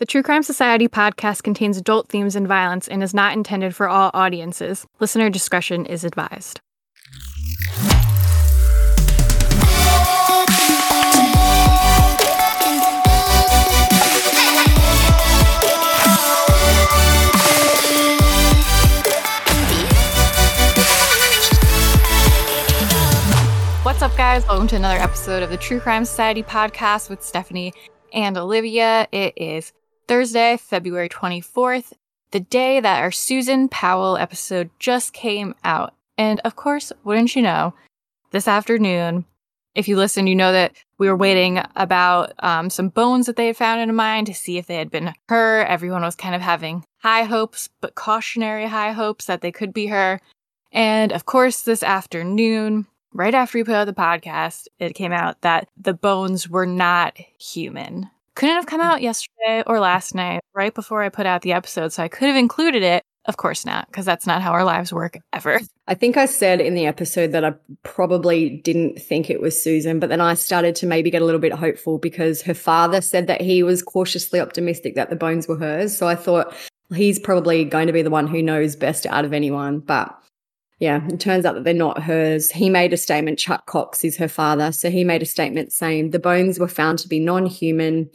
The True Crime Society podcast contains adult themes and violence and is not intended for all audiences. Listener discretion is advised. What's up, guys? Welcome to another episode of the True Crime Society podcast with Stephanie and Olivia. It is Thursday, February 24th, the day that our Susan Powell episode just came out. And of course, wouldn't you know, this afternoon, if you listen, you know that we were waiting about um, some bones that they had found in a mine to see if they had been her. Everyone was kind of having high hopes, but cautionary high hopes that they could be her. And of course, this afternoon, right after we put out the podcast, it came out that the bones were not human couldn't have come mm. out yesterday or last night, right before I put out the episode. So I could have included it. Of course not, because that's not how our lives work ever. I think I said in the episode that I probably didn't think it was Susan, but then I started to maybe get a little bit hopeful because her father said that he was cautiously optimistic that the bones were hers. So I thought he's probably going to be the one who knows best out of anyone. But yeah, it turns out that they're not hers. He made a statement. Chuck Cox is her father. So he made a statement saying the bones were found to be non human.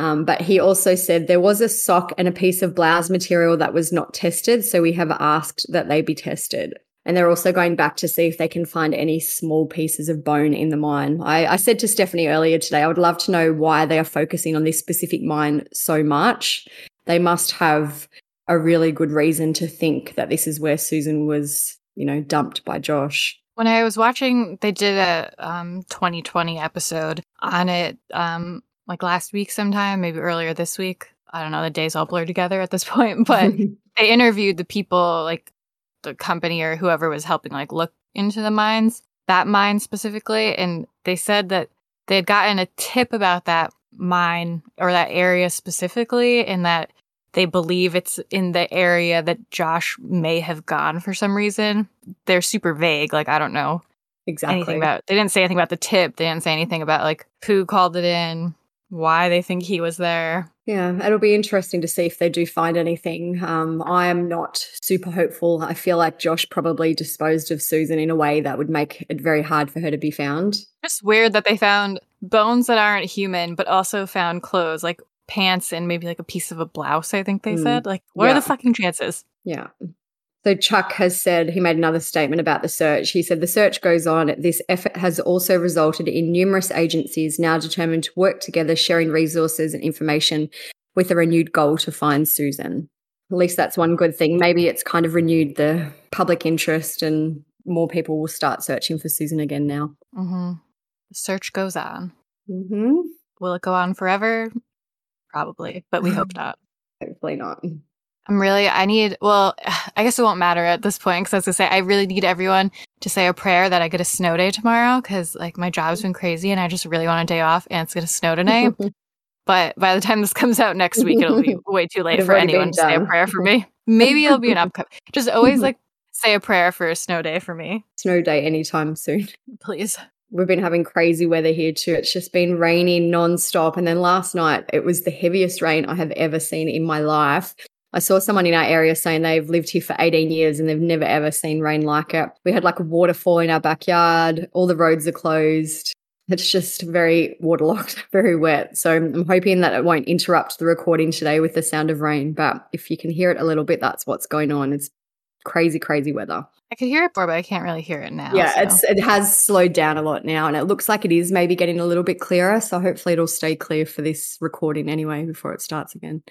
Um, but he also said there was a sock and a piece of blouse material that was not tested. So we have asked that they be tested. And they're also going back to see if they can find any small pieces of bone in the mine. I, I said to Stephanie earlier today, I would love to know why they are focusing on this specific mine so much. They must have a really good reason to think that this is where Susan was you know, dumped by Josh. When I was watching, they did a um, 2020 episode on it, um, like last week sometime, maybe earlier this week. I don't know, the days all blur together at this point, but they interviewed the people, like the company or whoever was helping, like look into the mines, that mine specifically. And they said that they had gotten a tip about that mine or that area specifically, and that they believe it's in the area that Josh may have gone for some reason. They're super vague. Like, I don't know exactly anything about, they didn't say anything about the tip. They didn't say anything about like who called it in, why they think he was there. Yeah, it'll be interesting to see if they do find anything. Um, I am not super hopeful. I feel like Josh probably disposed of Susan in a way that would make it very hard for her to be found. Just weird that they found bones that aren't human, but also found clothes. Like, pants and maybe like a piece of a blouse, I think they mm. said. Like, what yeah. are the fucking chances? Yeah. So Chuck has said, he made another statement about the search. He said, the search goes on. This effort has also resulted in numerous agencies now determined to work together, sharing resources and information with a renewed goal to find Susan. At least that's one good thing. Maybe it's kind of renewed the public interest and more people will start searching for Susan again now. Mm-hmm. The search goes on. Mm-hmm. Will it go on forever? probably, but we hope not. Hopefully not. I'm really, I need, well, I guess it won't matter at this point because I was gonna say, I really need everyone to say a prayer that I get a snow day tomorrow because like my job's been crazy and I just really want a day off and it's gonna snow tonight. but by the time this comes out next week, it'll be way too late for anyone to say a prayer for me. Maybe it'll be an upcoming. Just always like say a prayer for a snow day for me. Snow day anytime soon. Please we've been having crazy weather here too. It's just been raining nonstop. And then last night, it was the heaviest rain I have ever seen in my life. I saw someone in our area saying they've lived here for 18 years and they've never ever seen rain like it. We had like a waterfall in our backyard. All the roads are closed. It's just very waterlogged, very wet. So I'm hoping that it won't interrupt the recording today with the sound of rain. But if you can hear it a little bit, that's what's going on. It's crazy, crazy weather. I could hear it before, but I can't really hear it now. Yeah, so. it's it has slowed down a lot now, and it looks like it is maybe getting a little bit clearer. So hopefully it'll stay clear for this recording anyway before it starts again.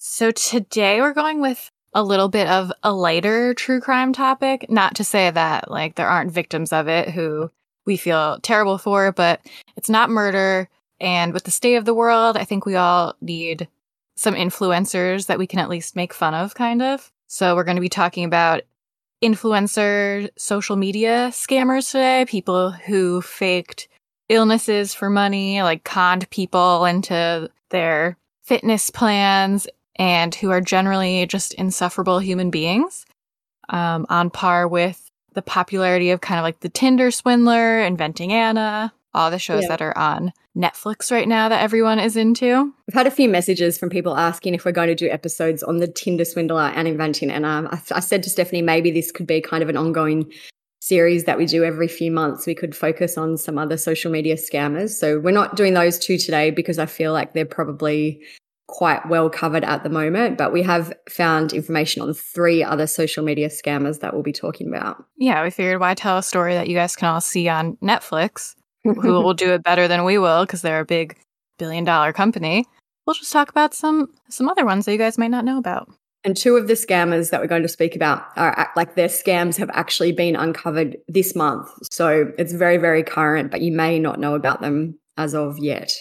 So today we're going with a little bit of a lighter true crime topic. Not to say that like there aren't victims of it who we feel terrible for, but it's not murder. And with the state of the world, I think we all need some influencers that we can at least make fun of, kind of. So we're going to be talking about influencer social media scammers today, people who faked illnesses for money, like conned people into their fitness plans, and who are generally just insufferable human beings, um, on par with the popularity of kind of like the Tinder swindler, inventing Anna, all the shows yeah. that are on Netflix right now that everyone is into. We've had a few messages from people asking if we're going to do episodes on the Tinder swindler and inventing. And um, I, I said to Stephanie, maybe this could be kind of an ongoing series that we do every few months. We could focus on some other social media scammers. So we're not doing those two today because I feel like they're probably quite well covered at the moment, but we have found information on three other social media scammers that we'll be talking about. Yeah, we figured why tell a story that you guys can all see on Netflix, who will do it better than we will because they're a big billion dollar company. We'll just talk about some some other ones that you guys might not know about. And two of the scammers that we're going to speak about are like their scams have actually been uncovered this month. So it's very, very current, but you may not know about them as of yet.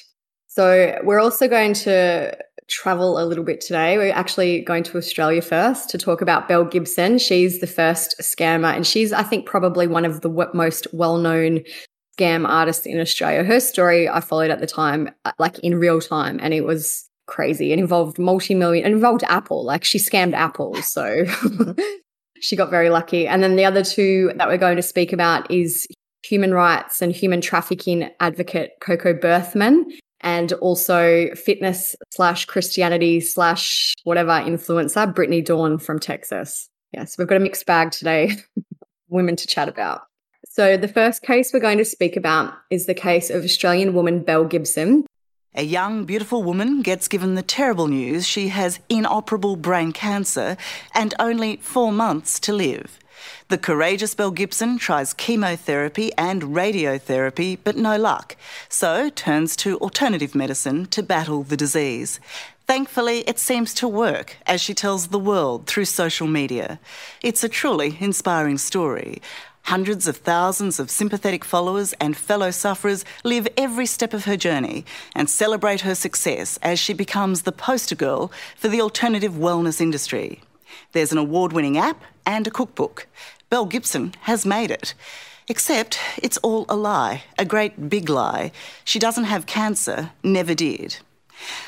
So we're also going to travel a little bit today. We're actually going to Australia first to talk about Belle Gibson. She's the first scammer, and she's, I think, probably one of the most well known scam artists in Australia. Her story I followed at the time, uh, like in real time, and it was crazy. It involved multi million, it involved Apple. Like she scammed Apple. So she got very lucky. And then the other two that we're going to speak about is human rights and human trafficking advocate Coco Berthmann and also fitness slash Christianity slash whatever influencer, Brittany Dawn from Texas. Yes, we've got a mixed bag today, women to chat about. So, the first case we're going to speak about is the case of Australian woman Belle Gibson. A young, beautiful woman gets given the terrible news she has inoperable brain cancer and only four months to live. The courageous Belle Gibson tries chemotherapy and radiotherapy, but no luck, so turns to alternative medicine to battle the disease. Thankfully, it seems to work, as she tells the world through social media. It's a truly inspiring story. Hundreds of thousands of sympathetic followers and fellow sufferers live every step of her journey and celebrate her success as she becomes the poster girl for the alternative wellness industry. There's an award winning app and a cookbook. Belle Gibson has made it. Except it's all a lie, a great big lie. She doesn't have cancer, never did.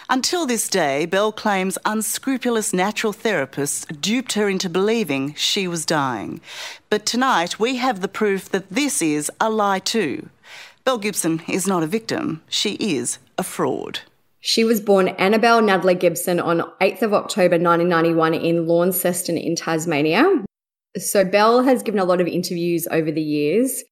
Until this day, Belle claims unscrupulous natural therapists duped her into believing she was dying. But tonight, we have the proof that this is a lie too. Belle Gibson is not a victim, she is a fraud. She was born Annabelle Natalie Gibson on 8th of October 1991 in Launceston in Tasmania. So Belle has given a lot of interviews over the years.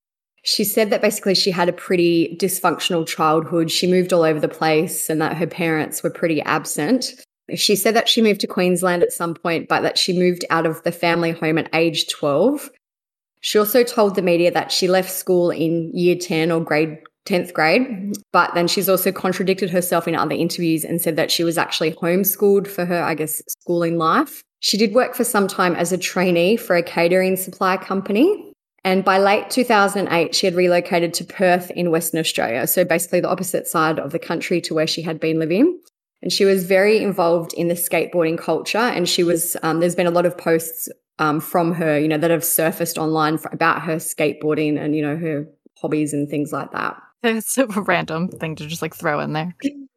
She said that basically she had a pretty dysfunctional childhood. She moved all over the place and that her parents were pretty absent. She said that she moved to Queensland at some point, but that she moved out of the family home at age 12. She also told the media that she left school in year 10 or grade 10th grade. But then she's also contradicted herself in other interviews and said that she was actually homeschooled for her, I guess, schooling life. She did work for some time as a trainee for a catering supply company. And by late 2008, she had relocated to Perth in Western Australia. So basically the opposite side of the country to where she had been living. And she was very involved in the skateboarding culture. And she was, um, there's been a lot of posts um, from her, you know, that have surfaced online for, about her skateboarding and, you know, her hobbies and things like that. It's a random thing to just like throw in there.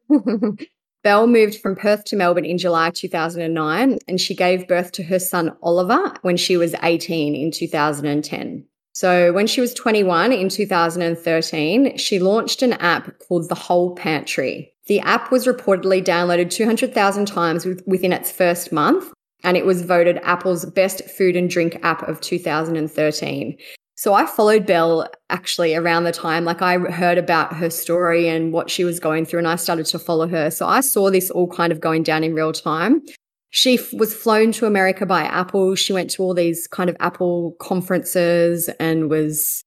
Belle moved from Perth to Melbourne in July 2009, and she gave birth to her son Oliver when she was 18 in 2010. So, when she was 21 in 2013, she launched an app called The Whole Pantry. The app was reportedly downloaded 200,000 times within its first month, and it was voted Apple's best food and drink app of 2013. So I followed Belle actually around the time, like I heard about her story and what she was going through, and I started to follow her. So I saw this all kind of going down in real time. She f- was flown to America by Apple. She went to all these kind of Apple conferences and was,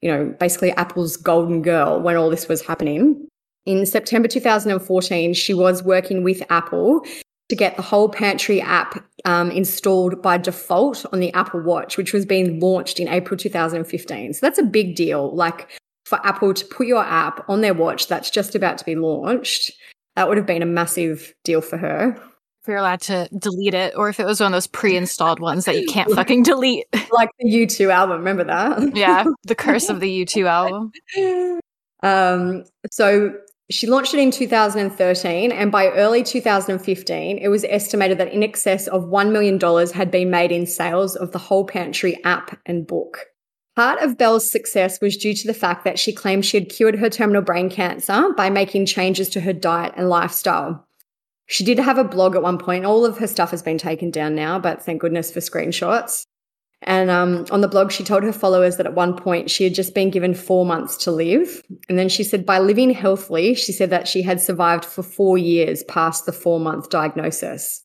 you know, basically Apple's golden girl when all this was happening. In September 2014, she was working with Apple to get the whole pantry app um, installed by default on the Apple Watch, which was being launched in April 2015. So that's a big deal. Like for Apple to put your app on their watch that's just about to be launched, that would have been a massive deal for her. If you're allowed to delete it, or if it was one of those pre-installed ones that you can't fucking delete, like the U2 album, remember that? yeah, the curse of the U2 album. Um, so she launched it in 2013, and by early 2015, it was estimated that in excess of $1 million had been made in sales of the Whole Pantry app and book. Part of Belle's success was due to the fact that she claimed she had cured her terminal brain cancer by making changes to her diet and lifestyle. She did have a blog at one point. All of her stuff has been taken down now, but thank goodness for screenshots. And um, on the blog, she told her followers that at one point she had just been given four months to live. And then she said, by living healthily, she said that she had survived for four years past the four month diagnosis.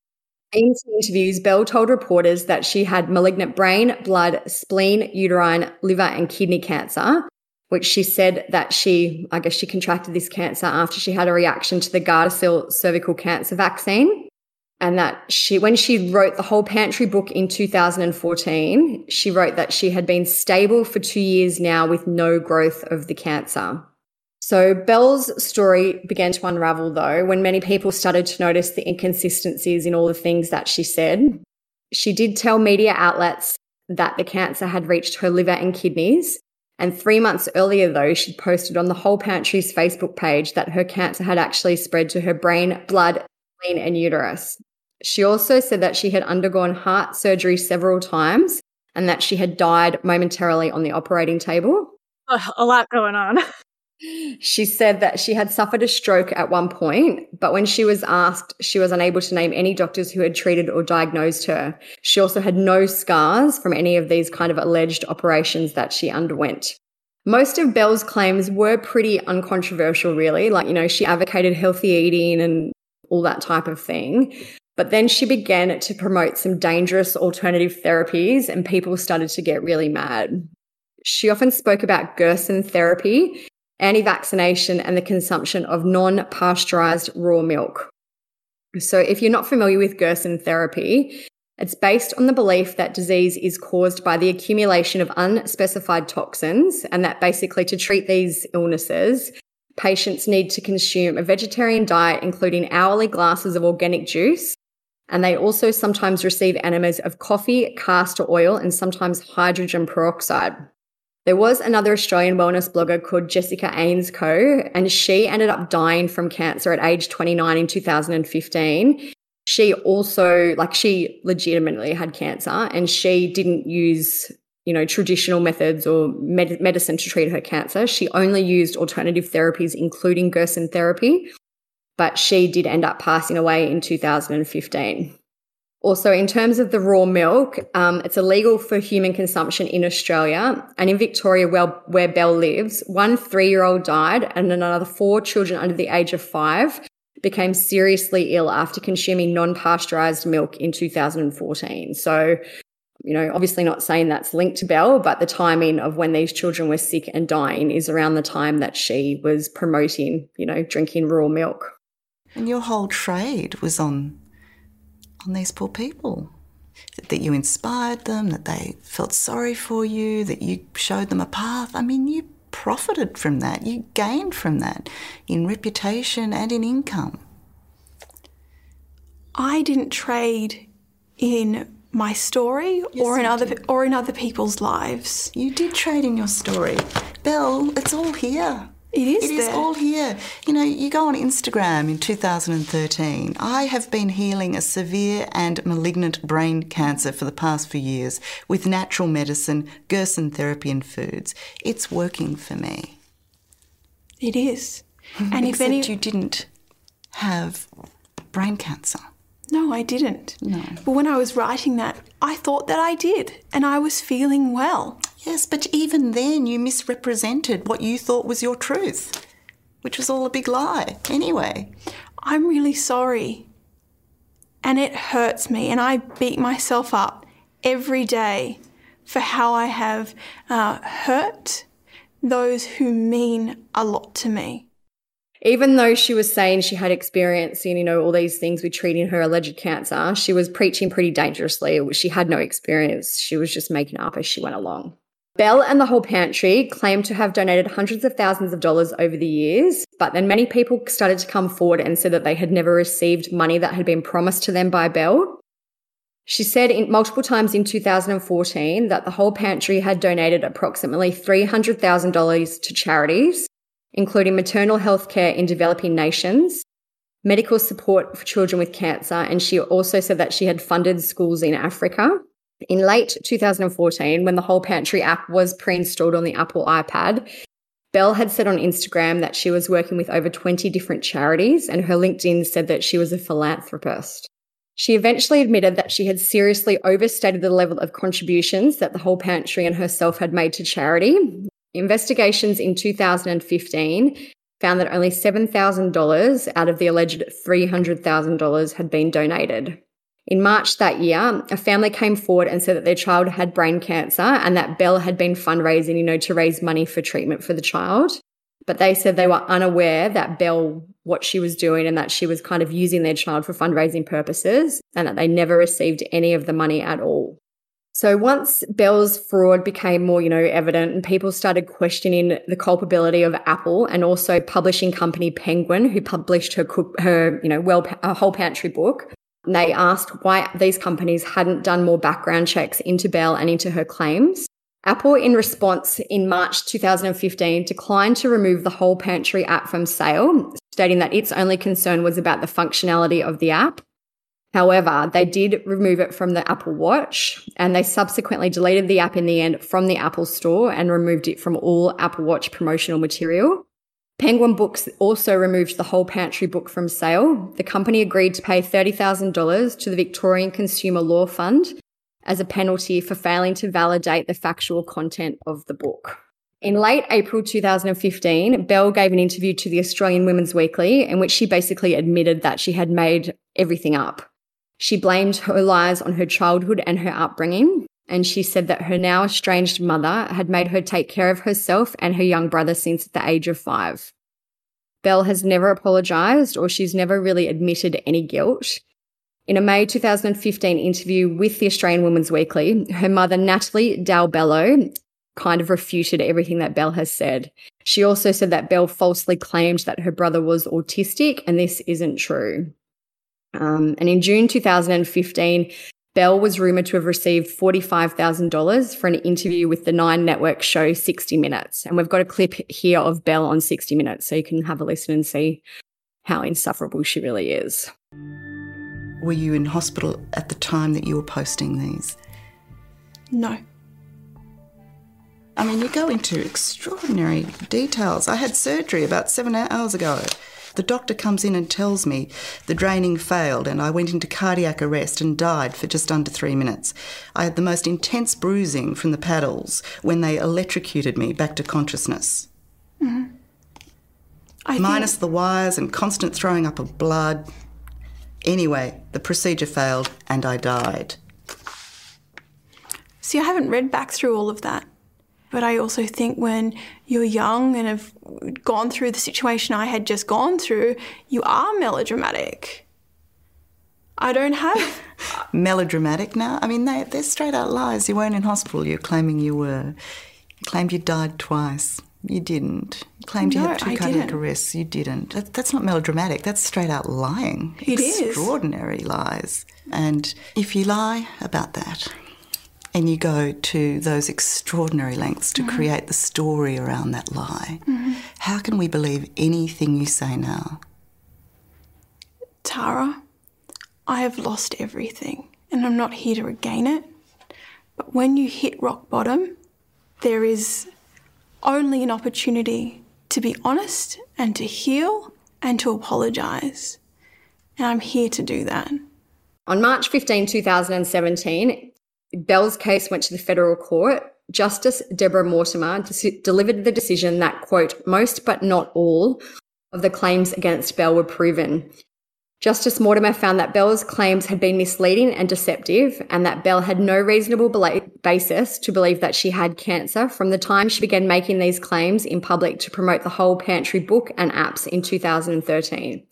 In some interviews, Belle told reporters that she had malignant brain, blood, spleen, uterine, liver, and kidney cancer, which she said that she, I guess she contracted this cancer after she had a reaction to the Gardasil cervical cancer vaccine. And that she, when she wrote the whole pantry book in 2014, she wrote that she had been stable for two years now with no growth of the cancer. So Belle's story began to unravel though when many people started to notice the inconsistencies in all the things that she said. She did tell media outlets that the cancer had reached her liver and kidneys, and three months earlier, though, she'd posted on the Whole Pantry's Facebook page that her cancer had actually spread to her brain, blood, spleen, and uterus. She also said that she had undergone heart surgery several times and that she had died momentarily on the operating table. a lot going on. She said that she had suffered a stroke at one point, but when she was asked, she was unable to name any doctors who had treated or diagnosed her. She also had no scars from any of these kind of alleged operations that she underwent. Most of Belle's claims were pretty uncontroversial, really. Like, you know, she advocated healthy eating and all that type of thing. But then she began to promote some dangerous alternative therapies, and people started to get really mad. She often spoke about Gerson therapy, anti vaccination, and the consumption of non pasteurized raw milk. So, if you're not familiar with Gerson therapy, it's based on the belief that disease is caused by the accumulation of unspecified toxins, and that basically to treat these illnesses, patients need to consume a vegetarian diet, including hourly glasses of organic juice. And they also sometimes receive enemas of coffee, castor oil, and sometimes hydrogen peroxide. There was another Australian wellness blogger called Jessica Ainscough, and she ended up dying from cancer at age 29 in 2015. She also, like, she legitimately had cancer and she didn't use, you know, traditional methods or med- medicine to treat her cancer. She only used alternative therapies, including Gerson therapy, but she did end up passing away in 2015. Also, in terms of the raw milk, um, it's illegal for human consumption in Australia. And in Victoria, where, where Belle lives, one three year old died and another four children under the age of five became seriously ill after consuming non pasteurized milk in 2014. So, you know, obviously not saying that's linked to Belle, but the timing of when these children were sick and dying is around the time that she was promoting, you know, drinking raw milk. And your whole trade was on on these poor people. That you inspired them, that they felt sorry for you, that you showed them a path. I mean, you profited from that, you gained from that in reputation and in income. I didn't trade in my story yes, or in other did. or in other people's lives. You did trade in your story. Belle, it's all here. It is. It is all here. You know, you go on Instagram in 2013. I have been healing a severe and malignant brain cancer for the past few years with natural medicine, Gerson therapy, and foods. It's working for me. It is. And if any, you didn't have brain cancer. No, I didn't. No. But when I was writing that, I thought that I did, and I was feeling well. Yes, but even then you misrepresented what you thought was your truth, which was all a big lie anyway. I'm really sorry. And it hurts me, and I beat myself up every day for how I have uh, hurt those who mean a lot to me. Even though she was saying she had experience in, you know, all these things with treating her alleged cancer, she was preaching pretty dangerously. She had no experience. She was just making up as she went along. Belle and the whole pantry claimed to have donated hundreds of thousands of dollars over the years, but then many people started to come forward and said that they had never received money that had been promised to them by Belle. She said in, multiple times in 2014 that the whole pantry had donated approximately $300,000 to charities, including maternal health care in developing nations, medical support for children with cancer, and she also said that she had funded schools in Africa. In late 2014, when the Whole Pantry app was pre installed on the Apple iPad, Belle had said on Instagram that she was working with over 20 different charities, and her LinkedIn said that she was a philanthropist. She eventually admitted that she had seriously overstated the level of contributions that the Whole Pantry and herself had made to charity. Investigations in 2015 found that only $7,000 out of the alleged $300,000 had been donated. In March that year, a family came forward and said that their child had brain cancer and that Belle had been fundraising, you know, to raise money for treatment for the child. But they said they were unaware that Belle, what she was doing, and that she was kind of using their child for fundraising purposes, and that they never received any of the money at all. So once Belle's fraud became more, you know, evident and people started questioning the culpability of Apple and also publishing company Penguin, who published her cook, her, you know, well, a whole pantry book, they asked why these companies hadn't done more background checks into Belle and into her claims. Apple, in response in March 2015, declined to remove the whole pantry app from sale, stating that its only concern was about the functionality of the app. However, they did remove it from the Apple Watch and they subsequently deleted the app in the end from the Apple Store and removed it from all Apple Watch promotional material. Penguin Books also removed the whole pantry book from sale. The company agreed to pay $30,000 to the Victorian Consumer Law Fund as a penalty for failing to validate the factual content of the book. In late April 2015, Belle gave an interview to the Australian Women's Weekly in which she basically admitted that she had made everything up. She blamed her lies on her childhood and her upbringing, and she said that her now estranged mother had made her take care of herself and her young brother since the age of five. Belle has never apologised or she's never really admitted any guilt. In a May 2015 interview with the Australian Women's Weekly, her mother, Natalie Dalbello, kind of refuted everything that Belle has said. She also said that Belle falsely claimed that her brother was autistic, and this isn't true. Um, and in June 2015, Belle was rumored to have received $45,000 for an interview with the Nine Network show 60 Minutes. And we've got a clip here of Belle on 60 Minutes so you can have a listen and see how insufferable she really is. Were you in hospital at the time that you were posting these? No. I mean, you go into extraordinary details. I had surgery about seven hours ago. The doctor comes in and tells me the draining failed and I went into cardiac arrest and died for just under three minutes. I had the most intense bruising from the paddles when they electrocuted me back to consciousness. Mm-hmm. Minus think... the wires and constant throwing up of blood. Anyway, the procedure failed and I died. See, I haven't read back through all of that. But I also think when you're young and have gone through the situation I had just gone through, you are melodramatic. I don't have. melodramatic now? I mean, they, they're straight out lies. You weren't in hospital. You're claiming you were. You claimed you died twice. You didn't. You claimed no, you had two I cardiac didn't. arrests. You didn't. That, that's not melodramatic. That's straight out lying. It Extraordinary is. lies. And if you lie about that, and you go to those extraordinary lengths to mm-hmm. create the story around that lie, mm-hmm. how can we believe anything you say now? Tara, I have lost everything and I'm not here to regain it. But when you hit rock bottom, there is only an opportunity to be honest and to heal and to apologise. And I'm here to do that. On March 15, 2017, Belle's case went to the federal court. Justice Deborah Mortimer delivered the decision that, quote, most but not all of the claims against Belle were proven. Justice Mortimer found that Belle's claims had been misleading and deceptive, and that Belle had no reasonable basis to believe that she had cancer from the time she began making these claims in public to promote the whole pantry book and apps in 2013.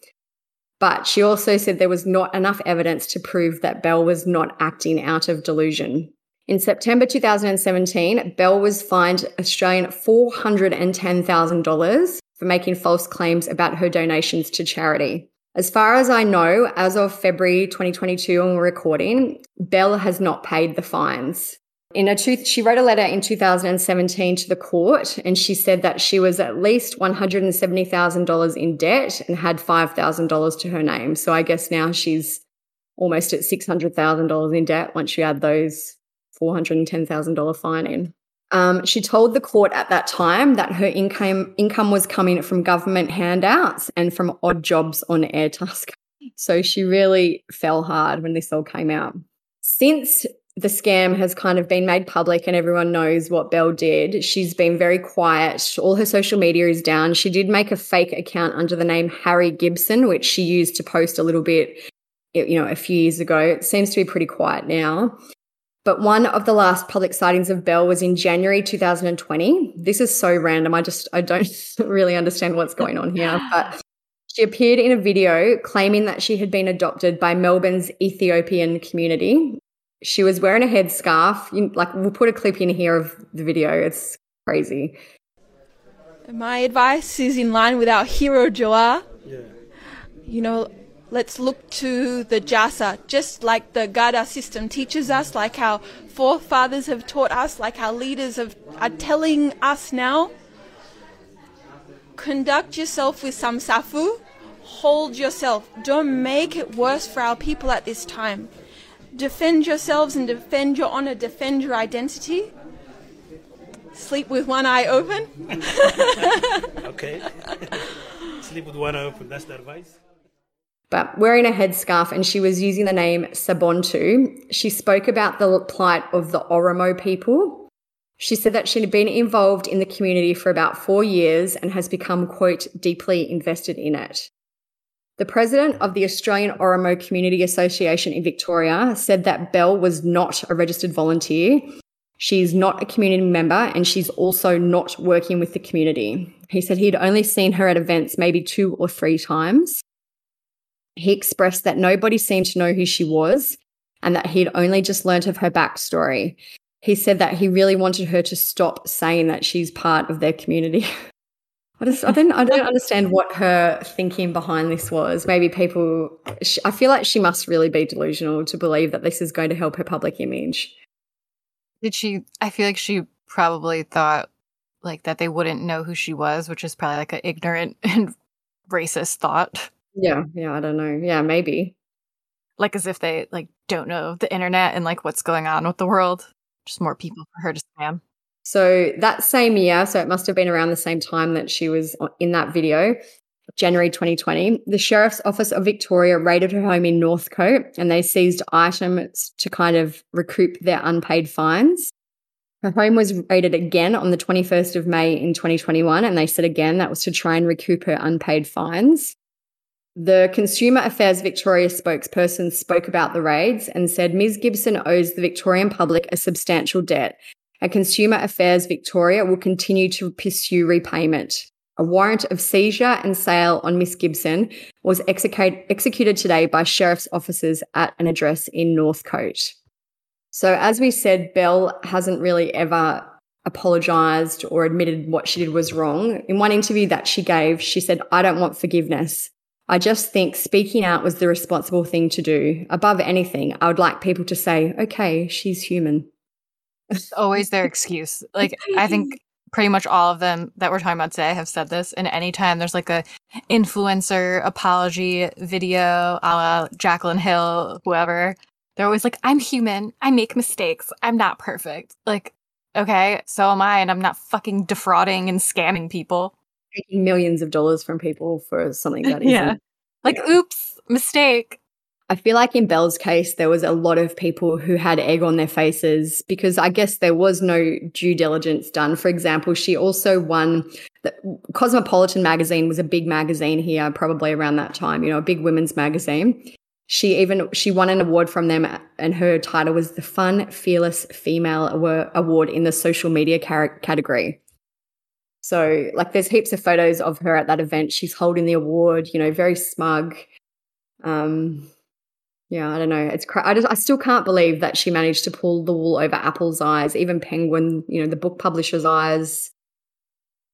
But she also said there was not enough evidence to prove that Belle was not acting out of delusion. In September 2017, Belle was fined Australian $410,000 for making false claims about her donations to charity. As far as I know, as of February 2022 when we're recording, Belle has not paid the fines. In a two, she wrote a letter in 2017 to the court, and she said that she was at least $170,000 in debt and had $5,000 to her name. So I guess now she's almost at $600,000 in debt once you add those $410,000 fine in. Um, she told the court at that time that her income income was coming from government handouts and from odd jobs on Airtasker. So she really fell hard when this all came out. Since the scam has kind of been made public and everyone knows what Belle did. She's been very quiet. All her social media is down. She did make a fake account under the name Harry Gibson, which she used to post a little bit, you know, a few years ago. It seems to be pretty quiet now. But one of the last public sightings of Belle was in January 2020. This is so random. I just I don't really understand what's going on here. But she appeared in a video claiming that she had been adopted by Melbourne's Ethiopian community. She was wearing a headscarf. You, like we'll put a clip in here of the video. It's crazy. My advice is in line with our hero Joa. Yeah. You know, let's look to the jasa, just like the Gada system teaches us, like our forefathers have taught us, like our leaders have, are telling us now. Conduct yourself with some safu. Hold yourself. Don't make it worse for our people at this time. Defend yourselves and defend your honor, defend your identity. Sleep with one eye open. okay. Sleep with one eye open. That's the advice but wearing a headscarf and she was using the name Sabontu. She spoke about the plight of the Oromo people. She said that she had been involved in the community for about four years and has become, quote, deeply invested in it. The president of the Australian Oromo Community Association in Victoria said that Belle was not a registered volunteer. She's not a community member and she's also not working with the community. He said he'd only seen her at events maybe two or three times. He expressed that nobody seemed to know who she was and that he'd only just learnt of her backstory. He said that he really wanted her to stop saying that she's part of their community. I just, I don't, I don't understand what her thinking behind this was. Maybe people, I feel like she must really be delusional to believe that this is going to help her public image. Did she? I feel like she probably thought like that they wouldn't know who she was, which is probably like an ignorant and racist thought. Yeah, yeah, I don't know. Yeah, maybe. Like as if they like don't know the internet and like what's going on with the world. Just more people for her to spam. So that same year, so it must have been around the same time that she was in that video, January 2020, the Sheriff's Office of Victoria raided her home in Northcote and they seized items to kind of recoup their unpaid fines. Her home was raided again on the 21st of May in 2021, and they said again that was to try and recoup her unpaid fines. The Consumer Affairs Victoria spokesperson spoke about the raids and said Ms. Gibson owes the Victorian public a substantial debt, and Consumer Affairs Victoria will continue to pursue repayment. A warrant of seizure and sale on Miss Gibson was execute, executed today by sheriff's officers at an address in Northcote. So, as we said, Belle hasn't really ever apologized or admitted what she did was wrong. In one interview that she gave, she said, I don't want forgiveness. I just think speaking out was the responsible thing to do. Above anything, I would like people to say, okay, she's human. It's always their excuse. Like, I think pretty much all of them that we're talking about today have said this. And anytime there's like a influencer apology video a la Jaclyn Hill, whoever, they're always like, I'm human. I make mistakes. I'm not perfect. Like, okay, so am I. And I'm not fucking defrauding and scamming people taking millions of dollars from people for something that isn't. yeah. Like, yeah. oops, mistake. I feel like in Belle's case, there was a lot of people who had egg on their faces because I guess there was no due diligence done. For example, she also won the Cosmopolitan magazine was a big magazine here, probably around that time, you know, a big women's magazine. She even she won an award from them, and her title was the Fun Fearless Female Award in the social media category. So, like, there's heaps of photos of her at that event. She's holding the award, you know, very smug. Um, yeah, I don't know. It's cra- I just I still can't believe that she managed to pull the wool over Apple's eyes, even Penguin, you know, the book publisher's eyes.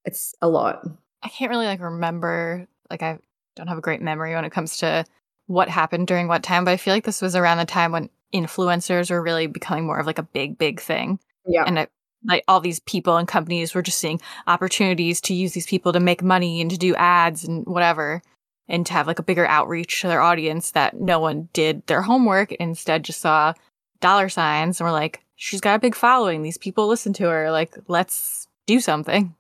It's a lot. I can't really like remember. Like, I don't have a great memory when it comes to what happened during what time, but I feel like this was around the time when influencers were really becoming more of like a big, big thing. Yeah. And it like all these people and companies were just seeing opportunities to use these people to make money and to do ads and whatever and to have like a bigger outreach to their audience that no one did their homework instead just saw dollar signs and were like she's got a big following. These people listen to her. Like, let's do something.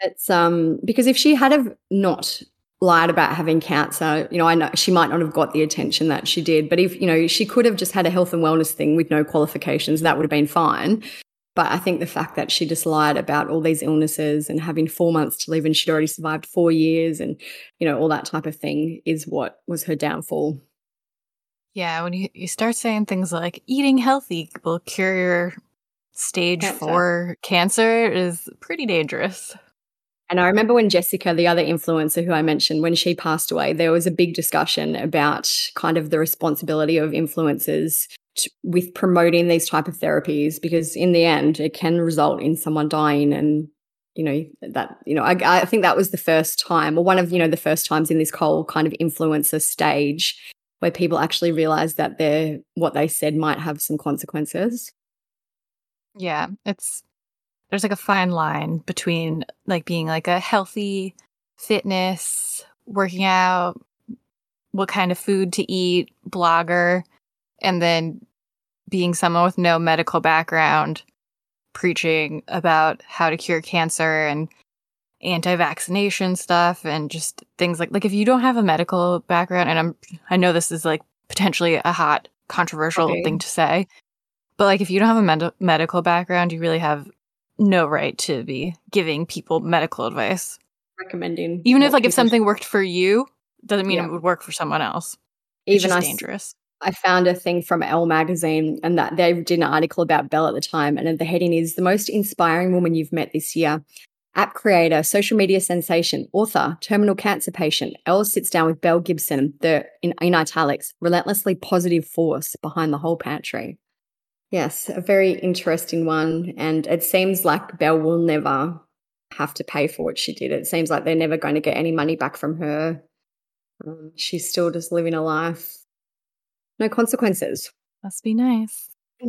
It's um because if she had have not lied about having cancer, you know, I know she might not have got the attention that she did, but if, you know, she could have just had a health and wellness thing with no qualifications, that would have been fine. But I think the fact that she just lied about all these illnesses and having four months to live and she'd already survived four years and, you know, all that type of thing is what was her downfall. Yeah, when you, you start saying things like eating healthy will cure your stage cancer. four cancer is pretty dangerous. And I remember when Jessica, the other influencer who I mentioned, when she passed away, there was a big discussion about kind of the responsibility of influencers with promoting these type of therapies because in the end it can result in someone dying and you know that you know I, I think that was the first time or one of you know the first times in this whole kind of influencer stage where people actually realized that their what they said might have some consequences. Yeah it's there's like a fine line between like being like a healthy fitness, working out, what kind of food to eat, blogger, and then being someone with no medical background preaching about how to cure cancer and anti-vaccination stuff and just things like like if you don't have a medical background and I'm I know this is like potentially a hot controversial okay. thing to say but like if you don't have a med- medical background you really have no right to be giving people medical advice. Recommending. Even if like if something worked for you, doesn't mean yeah. it would work for someone else. Even I, dangerous. I found a thing from Elle magazine and that they did an article about Belle at the time. And the heading is the most inspiring woman you've met this year. App creator, social media sensation, author, terminal cancer patient. Elle sits down with Belle Gibson, the in, in italics, relentlessly positive force behind the whole pantry. Yes, a very interesting one. And it seems like Belle will never have to pay for what she did. It seems like they're never going to get any money back from her. Um, she's still just living a life, no consequences. Must be nice.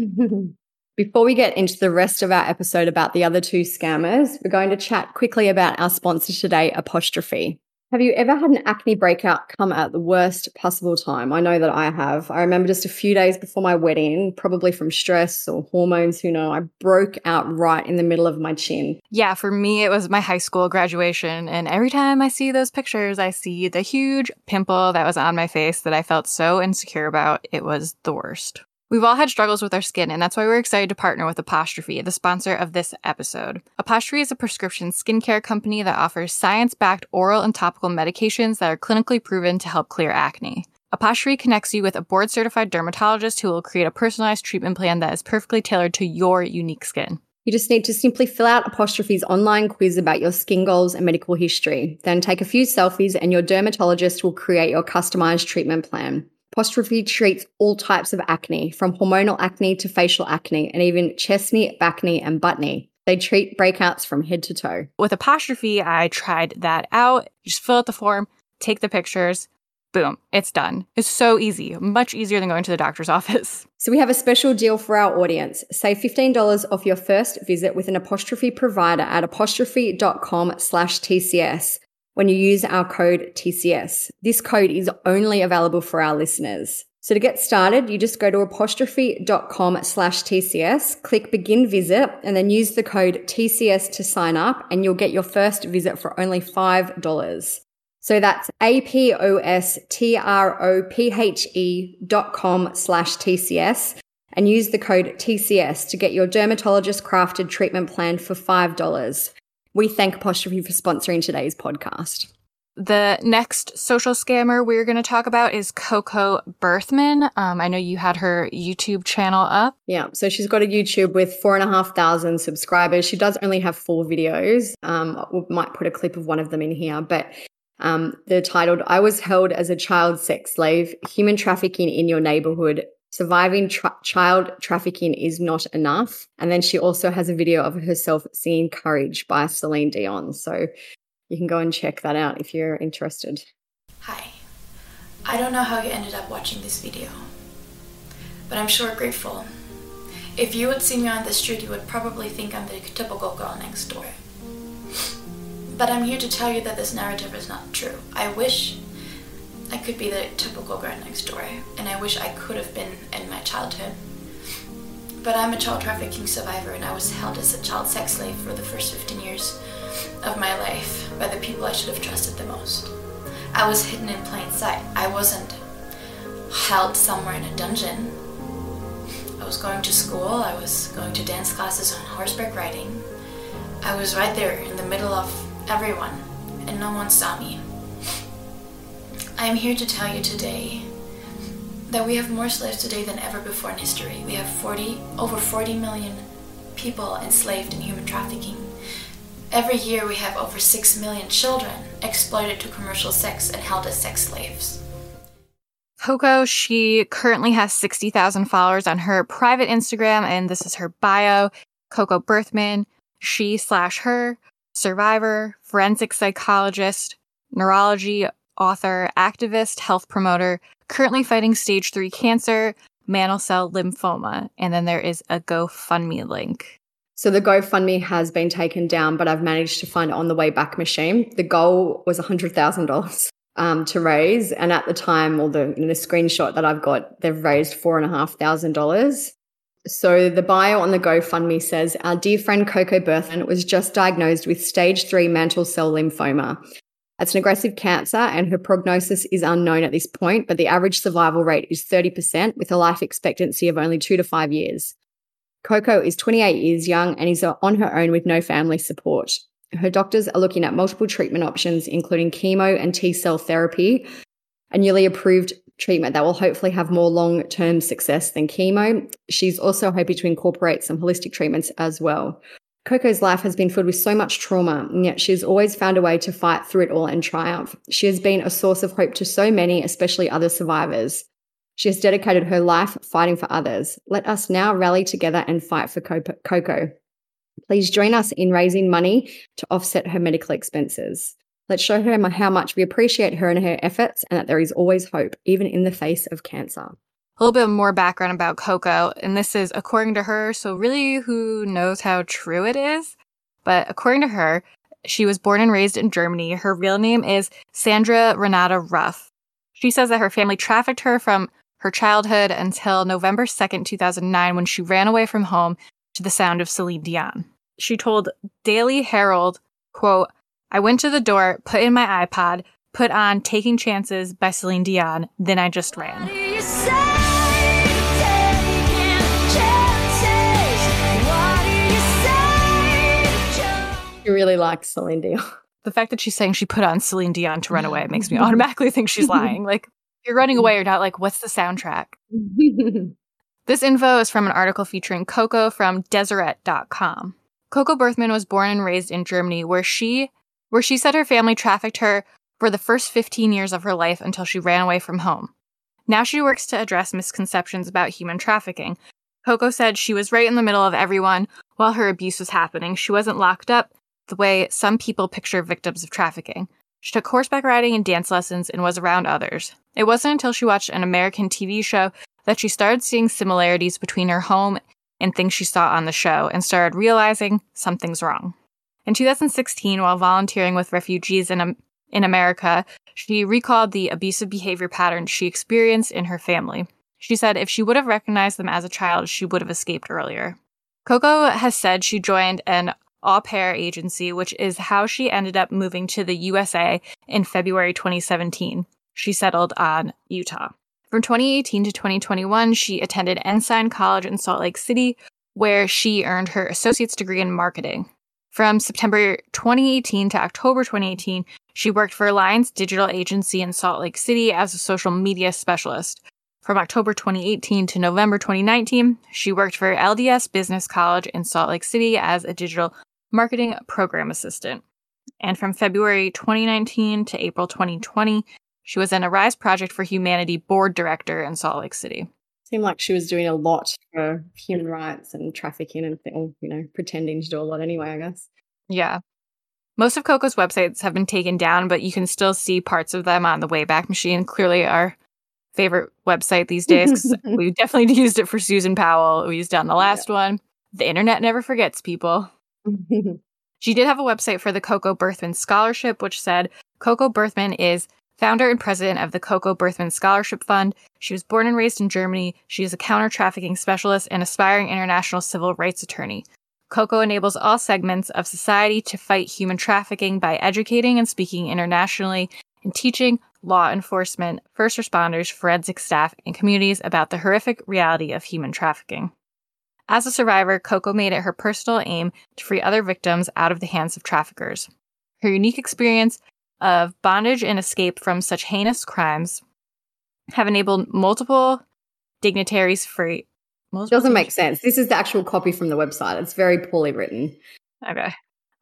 Before we get into the rest of our episode about the other two scammers, we're going to chat quickly about our sponsor today, Apostrophe. Have you ever had an acne breakout come at the worst possible time? I know that I have. I remember just a few days before my wedding, probably from stress or hormones, who know, I broke out right in the middle of my chin. Yeah, for me, it was my high school graduation. And every time I see those pictures, I see the huge pimple that was on my face that I felt so insecure about. It was the worst. We've all had struggles with our skin, and that's why we're excited to partner with Apostrophe, the sponsor of this episode. Apostrophe is a prescription skincare company that offers science backed oral and topical medications that are clinically proven to help clear acne. Apostrophe connects you with a board certified dermatologist who will create a personalized treatment plan that is perfectly tailored to your unique skin. You just need to simply fill out Apostrophe's online quiz about your skin goals and medical history. Then take a few selfies, and your dermatologist will create your customized treatment plan. Apostrophe treats all types of acne, from hormonal acne to facial acne, and even chest knee, back knee, and butt knee. They treat breakouts from head to toe. With Apostrophe, I tried that out. You just fill out the form, take the pictures, boom, it's done. It's so easy, much easier than going to the doctor's office. So we have a special deal for our audience. Save $15 off your first visit with an apostrophe provider at apostrophe.com slash TCS when you use our code TCS. This code is only available for our listeners. So to get started, you just go to apostrophe.com slash TCS, click begin visit, and then use the code TCS to sign up, and you'll get your first visit for only $5. So that's A-P-O-S-T-R-O-P-H-E dot com slash TCS and use the code TCS to get your dermatologist crafted treatment plan for $5. We thank Apostrophe for sponsoring today's podcast. The next social scammer we're going to talk about is Coco Berthmann. Um, I know you had her YouTube channel up. Yeah, so she's got a YouTube with four and a half thousand subscribers. She does only have four videos. Um, we might put a clip of one of them in here, but um, they're titled "I was held as a child sex slave: Human Trafficking in Your Neighborhood surviving tra- child trafficking is not enough. And then she also has a video of herself singing Courage by Celine Dion. So you can go and check that out if you're interested. Hi. I don't know how you ended up watching this video, but I'm sure grateful. If you would see me on the street, you would probably think I'm the typical girl next door. But I'm here to tell you that this narrative is not true. I wish I could be the typical girl next door, and I wish I could have been in my childhood. But I'm a child trafficking survivor and I was held as a child sex slave for the first 15 years of my life by the people I should have trusted the most. I was hidden in plain sight. I wasn't held somewhere in a dungeon. I was going to school, I was going to dance classes on horseback riding. I was right there in the middle of everyone, and no one saw me. I am here to tell you today that we have more slaves today than ever before in history. We have 40 over 40 million people enslaved in human trafficking. Every year we have over 6 million children exploited to commercial sex and held as sex slaves. Coco, she currently has 60,000 followers on her private Instagram, and this is her bio Coco Berthmann, she slash her, survivor, forensic psychologist, neurology author, activist, health promoter, currently fighting stage three cancer, mantle cell lymphoma. And then there is a GoFundMe link. So the GoFundMe has been taken down, but I've managed to find it on the Wayback Machine. The goal was $100,000 um, to raise. And at the time, or the, the screenshot that I've got, they've raised $4,500. So the bio on the GoFundMe says, Our dear friend Coco Berthmann was just diagnosed with stage three mantle cell lymphoma. It's an aggressive cancer and her prognosis is unknown at this point, but the average survival rate is 30% with a life expectancy of only two to five years. Coco is 28 years young and is on her own with no family support. Her doctors are looking at multiple treatment options, including chemo and T cell therapy, a newly approved treatment that will hopefully have more long term success than chemo. She's also hoping to incorporate some holistic treatments as well. Coco's life has been filled with so much trauma, and yet she's always found a way to fight through it all and triumph. She has been a source of hope to so many, especially other survivors. She has dedicated her life fighting for others. Let us now rally together and fight for Coco. Please join us in raising money to offset her medical expenses. Let's show her how much we appreciate her and her efforts and that there is always hope, even in the face of cancer a little bit more background about Coco, and this is according to her, so really who knows how true it is? But according to her, she was born and raised in Germany. Her real name is Sandra Renata Ruff. She says that her family trafficked her from her childhood until November 2nd, 2009, when she ran away from home to the sound of Celine Dion. She told Daily Herald, quote, I went to the door, put in my iPod, put on Taking Chances by Celine Dion, then I just ran. She really likes Celine Dion. The fact that she's saying she put on Celine Dion to run away makes me automatically think she's lying. Like, you're running away, you're not like, what's the soundtrack? this info is from an article featuring Coco from Deseret.com. Coco Berthmann was born and raised in Germany, where she where she said her family trafficked her for the first 15 years of her life until she ran away from home. Now she works to address misconceptions about human trafficking. Coco said she was right in the middle of everyone while her abuse was happening. She wasn't locked up the way some people picture victims of trafficking. She took horseback riding and dance lessons and was around others. It wasn't until she watched an American TV show that she started seeing similarities between her home and things she saw on the show and started realizing something's wrong. In 2016, while volunteering with refugees in, in America, she recalled the abusive behavior patterns she experienced in her family. She said if she would have recognized them as a child, she would have escaped earlier. Coco has said she joined an au pair agency, which is how she ended up moving to the USA in February 2017. She settled on Utah. From 2018 to 2021, she attended Ensign College in Salt Lake City, where she earned her associate's degree in marketing. From September 2018 to October 2018, she worked for Alliance Digital Agency in Salt Lake City as a social media specialist. From October 2018 to November 2019, she worked for LDS Business College in Salt Lake City as a digital marketing program assistant. And from February 2019 to April 2020, she was an Arise Project for Humanity board director in Salt Lake City. Seemed like she was doing a lot for human rights and trafficking and, you know, pretending to do a lot anyway, I guess. Yeah. Most of Coco's websites have been taken down, but you can still see parts of them on the Wayback Machine. Clearly, our favorite website these days we definitely used it for Susan Powell. We used it on the last yeah. one. The internet never forgets people. she did have a website for the Coco Berthmann Scholarship, which said Coco Berthmann is founder and president of the Coco Berthmann Scholarship Fund. She was born and raised in Germany. She is a counter trafficking specialist and aspiring international civil rights attorney. Coco enables all segments of society to fight human trafficking by educating and speaking internationally and teaching law enforcement, first responders, forensic staff, and communities about the horrific reality of human trafficking. As a survivor, Coco made it her personal aim to free other victims out of the hands of traffickers. Her unique experience of bondage and escape from such heinous crimes have enabled multiple dignitaries free. Multiple Doesn't make sense. This is the actual copy from the website. It's very poorly written. Okay.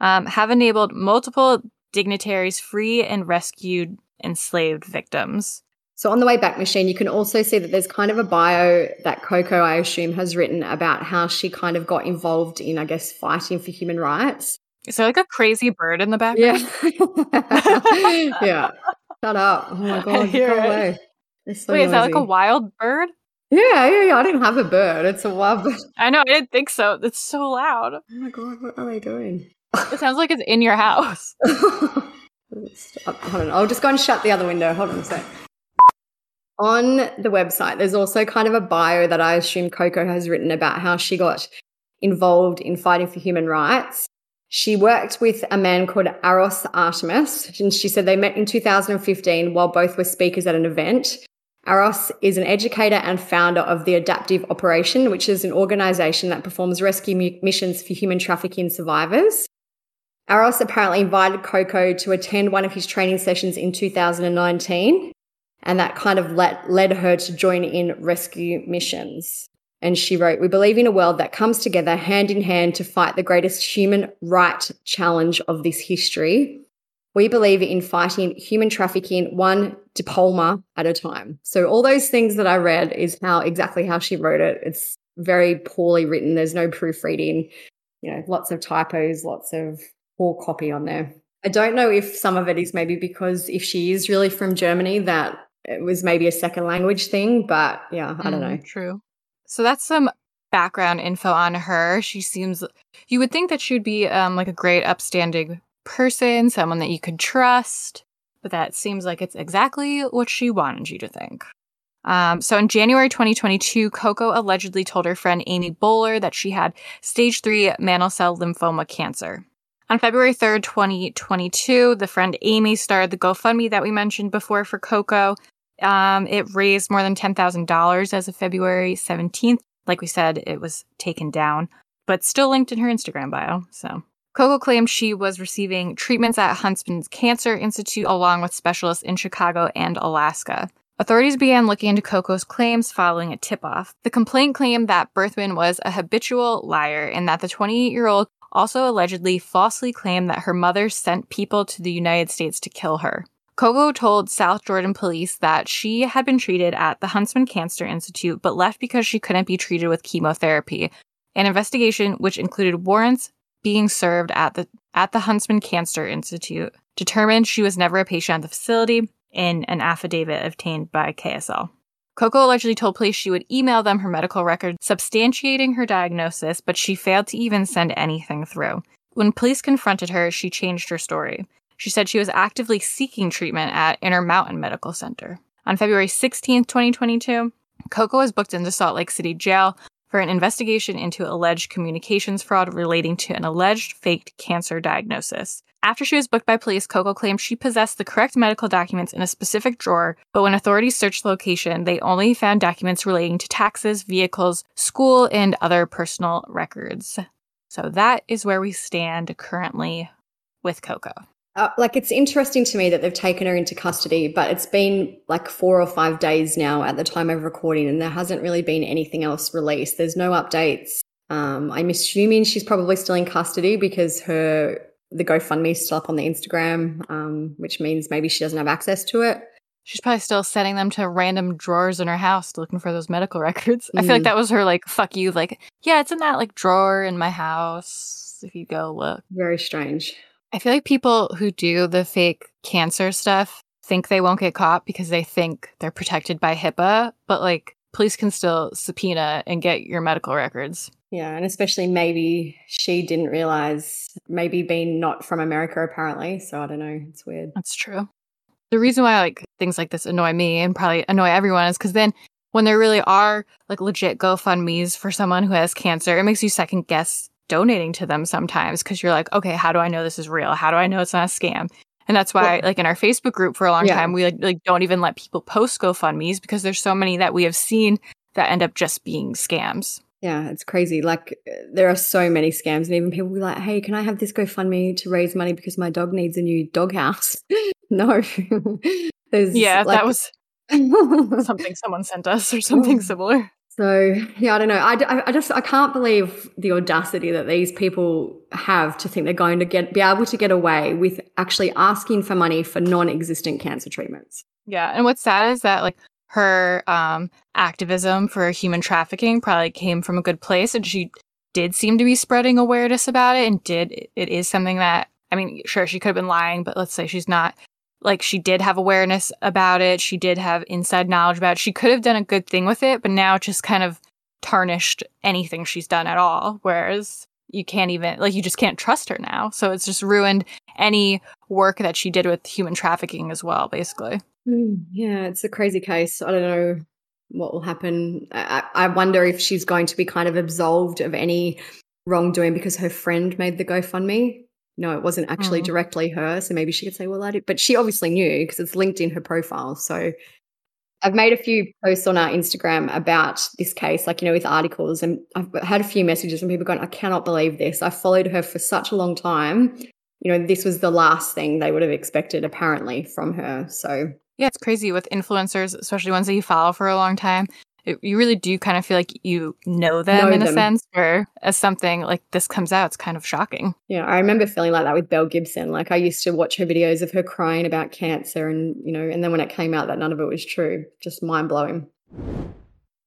Um, have enabled multiple dignitaries free and rescued enslaved victims. So on the Wayback Machine, you can also see that there's kind of a bio that Coco, I assume, has written about how she kind of got involved in, I guess, fighting for human rights. Is there like a crazy bird in the background? Yeah. yeah. Shut up. Oh my god, go away. So Wait, noisy. is that like a wild bird? Yeah, yeah, yeah. I didn't have a bird. It's a wild bird. I know, I didn't think so. It's so loud. Oh my god, what are they doing? It sounds like it's in your house. Stop. Hold on. I'll just go and shut the other window. Hold on a sec. On the website, there's also kind of a bio that I assume Coco has written about how she got involved in fighting for human rights. She worked with a man called Aros Artemis, and she said they met in 2015 while both were speakers at an event. Aros is an educator and founder of the Adaptive Operation, which is an organization that performs rescue missions for human trafficking survivors. Aros apparently invited Coco to attend one of his training sessions in 2019, and that kind of let, led her to join in rescue missions. And she wrote, We believe in a world that comes together hand in hand to fight the greatest human right challenge of this history. We believe in fighting human trafficking one diploma at a time. So all those things that I read is how exactly how she wrote it. It's very poorly written. There's no proofreading, you know, lots of typos, lots of poor copy on there. I don't know if some of it is maybe because if she is really from Germany, that it was maybe a second language thing, but yeah, I don't mm, know. True. So that's some background info on her. She seems, you would think that she'd be um, like a great, upstanding person, someone that you could trust, but that seems like it's exactly what she wanted you to think. Um, so in January 2022, Coco allegedly told her friend Amy Bowler that she had stage three mantle cell lymphoma cancer. On February 3rd, 2022, the friend Amy started the GoFundMe that we mentioned before for Coco. Um, it raised more than $10,000 as of February 17th. Like we said, it was taken down, but still linked in her Instagram bio. So Coco claimed she was receiving treatments at Huntsman's Cancer Institute along with specialists in Chicago and Alaska. Authorities began looking into Coco's claims following a tip off. The complaint claimed that Berthmann was a habitual liar and that the 28 year old also allegedly falsely claimed that her mother sent people to the United States to kill her. Coco told South Jordan police that she had been treated at the Huntsman Cancer Institute but left because she couldn't be treated with chemotherapy. An investigation which included warrants being served at the at the Huntsman Cancer Institute determined she was never a patient at the facility in an affidavit obtained by KSL. Coco allegedly told police she would email them her medical records substantiating her diagnosis, but she failed to even send anything through. When police confronted her, she changed her story. She said she was actively seeking treatment at Intermountain Medical Center. On February 16, 2022, Coco was booked into Salt Lake City Jail for an investigation into alleged communications fraud relating to an alleged faked cancer diagnosis. After she was booked by police, Coco claimed she possessed the correct medical documents in a specific drawer, but when authorities searched the location, they only found documents relating to taxes, vehicles, school, and other personal records. So that is where we stand currently with Coco. Uh, like it's interesting to me that they've taken her into custody, but it's been like four or five days now at the time of recording, and there hasn't really been anything else released. There's no updates. Um, I'm assuming she's probably still in custody because her the GoFundMe is still up on the Instagram, um, which means maybe she doesn't have access to it. She's probably still sending them to random drawers in her house looking for those medical records. Mm. I feel like mm. that was her like fuck you, like, yeah, it's in that like drawer in my house if you go look. Very strange. I feel like people who do the fake cancer stuff think they won't get caught because they think they're protected by HIPAA, but like police can still subpoena and get your medical records. Yeah, and especially maybe she didn't realize, maybe being not from America apparently. So I don't know. It's weird. That's true. the reason why like things like this annoy me and probably annoy everyone is because then when there really are like legit GoFundMe's for someone who has cancer, it makes you second guess donating to them sometimes because you're like, okay, how do I know this is real? How do I know it's not a scam? And that's why, well, like in our Facebook group for a long yeah. time, we like, like don't even let people post GoFundMe's because there's so many that we have seen that end up just being scams. Yeah, it's crazy. Like uh, there are so many scams, and even people be like, "Hey, can I have this GoFundMe to raise money because my dog needs a new doghouse?" no. yeah, like, that was something someone sent us or something oh. similar. So yeah, I don't know. I, I just I can't believe the audacity that these people have to think they're going to get be able to get away with actually asking for money for non-existent cancer treatments. Yeah, and what's sad is that like her um, activism for human trafficking probably came from a good place, and she did seem to be spreading awareness about it, and did it is something that I mean, sure she could have been lying, but let's say she's not like she did have awareness about it. She did have inside knowledge about it. She could have done a good thing with it, but now it just kind of tarnished anything she's done at all. Whereas you can't even, like, you just can't trust her now. So it's just ruined any work that she did with human trafficking as well, basically. Mm, yeah, it's a crazy case. I don't know what will happen. I, I wonder if she's going to be kind of absolved of any wrongdoing because her friend made the GoFundMe no, it wasn't actually mm. directly her. So maybe she could say, well, I did. But she obviously knew because it's linked in her profile. So I've made a few posts on our Instagram about this case, like, you know, with articles. And I've had a few messages from people going, I cannot believe this. I followed her for such a long time. You know, this was the last thing they would have expected, apparently, from her. So yeah, it's crazy with influencers, especially ones that you follow for a long time it, you really do kind of feel like you know them know in them. a sense where as something like this comes out it's kind of shocking. Yeah i remember feeling like that with belle gibson. Like i used to watch her videos of her crying about cancer and you know and then when it came out that none of it was true just mind-blowing.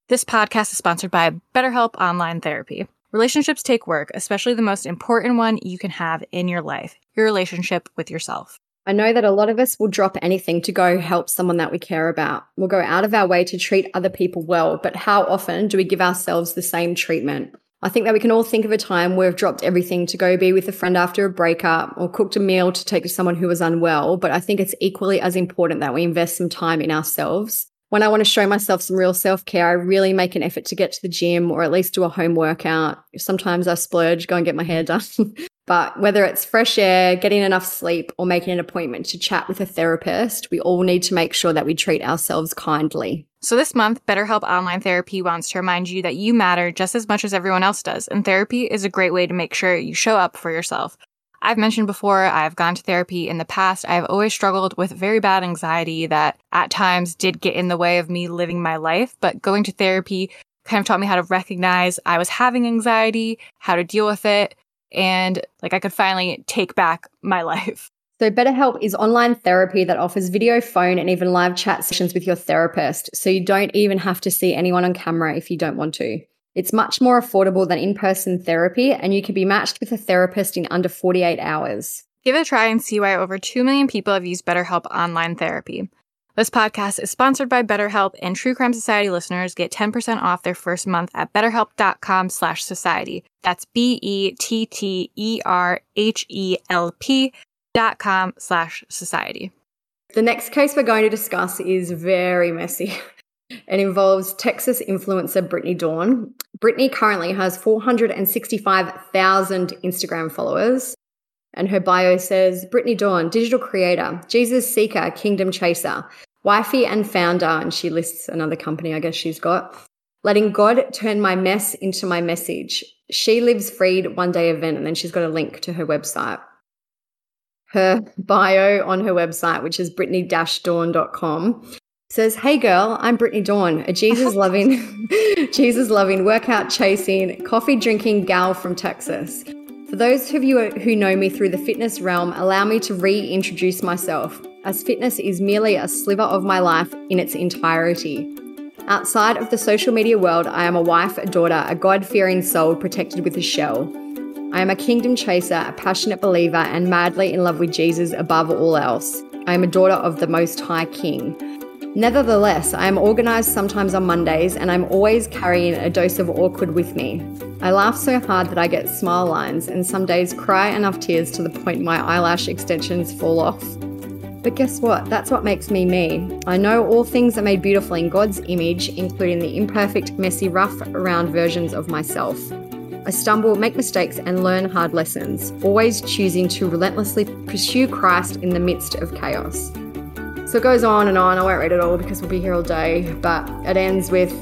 This podcast is sponsored by betterhelp online therapy. Relationships take work especially the most important one you can have in your life your relationship with yourself I know that a lot of us will drop anything to go help someone that we care about. We'll go out of our way to treat other people well, but how often do we give ourselves the same treatment? I think that we can all think of a time where we've dropped everything to go be with a friend after a breakup or cooked a meal to take to someone who was unwell. But I think it's equally as important that we invest some time in ourselves. When I want to show myself some real self care, I really make an effort to get to the gym or at least do a home workout. Sometimes I splurge, go and get my hair done. But whether it's fresh air, getting enough sleep, or making an appointment to chat with a therapist, we all need to make sure that we treat ourselves kindly. So, this month, BetterHelp Online Therapy wants to remind you that you matter just as much as everyone else does, and therapy is a great way to make sure you show up for yourself. I've mentioned before, I've gone to therapy in the past. I've always struggled with very bad anxiety that at times did get in the way of me living my life, but going to therapy kind of taught me how to recognize I was having anxiety, how to deal with it, and like I could finally take back my life. So, BetterHelp is online therapy that offers video, phone, and even live chat sessions with your therapist. So, you don't even have to see anyone on camera if you don't want to. It's much more affordable than in person therapy, and you can be matched with a therapist in under 48 hours. Give it a try and see why over 2 million people have used BetterHelp online therapy. This podcast is sponsored by BetterHelp, and True Crime Society listeners get 10% off their first month at betterhelp.com slash society. That's B-E-T-T-E-R-H-E-L-P dot com slash society. The next case we're going to discuss is very messy. It involves Texas influencer Brittany Dawn. Brittany currently has 465,000 Instagram followers. And her bio says Brittany Dawn, digital creator, Jesus seeker, kingdom chaser, wifey and founder, and she lists another company I guess she's got. Letting God turn my mess into my message. She lives freed one day event, and then she's got a link to her website. Her bio on her website, which is brittany-dawn.com, says, Hey girl, I'm Brittany Dawn, a Jesus loving, Jesus loving, workout chasing, coffee drinking gal from Texas. For those of you who know me through the fitness realm, allow me to reintroduce myself as fitness is merely a sliver of my life in its entirety. Outside of the social media world, I am a wife, a daughter, a God fearing soul protected with a shell. I am a kingdom chaser, a passionate believer, and madly in love with Jesus above all else. I am a daughter of the Most High King. Nevertheless, I am organized sometimes on Mondays, and I'm always carrying a dose of awkward with me. I laugh so hard that I get smile lines, and some days cry enough tears to the point my eyelash extensions fall off. But guess what? That's what makes me me. I know all things are made beautiful in God's image, including the imperfect, messy, rough around versions of myself. I stumble, make mistakes, and learn hard lessons, always choosing to relentlessly pursue Christ in the midst of chaos. So it goes on and on. I won't read it all because we'll be here all day, but it ends with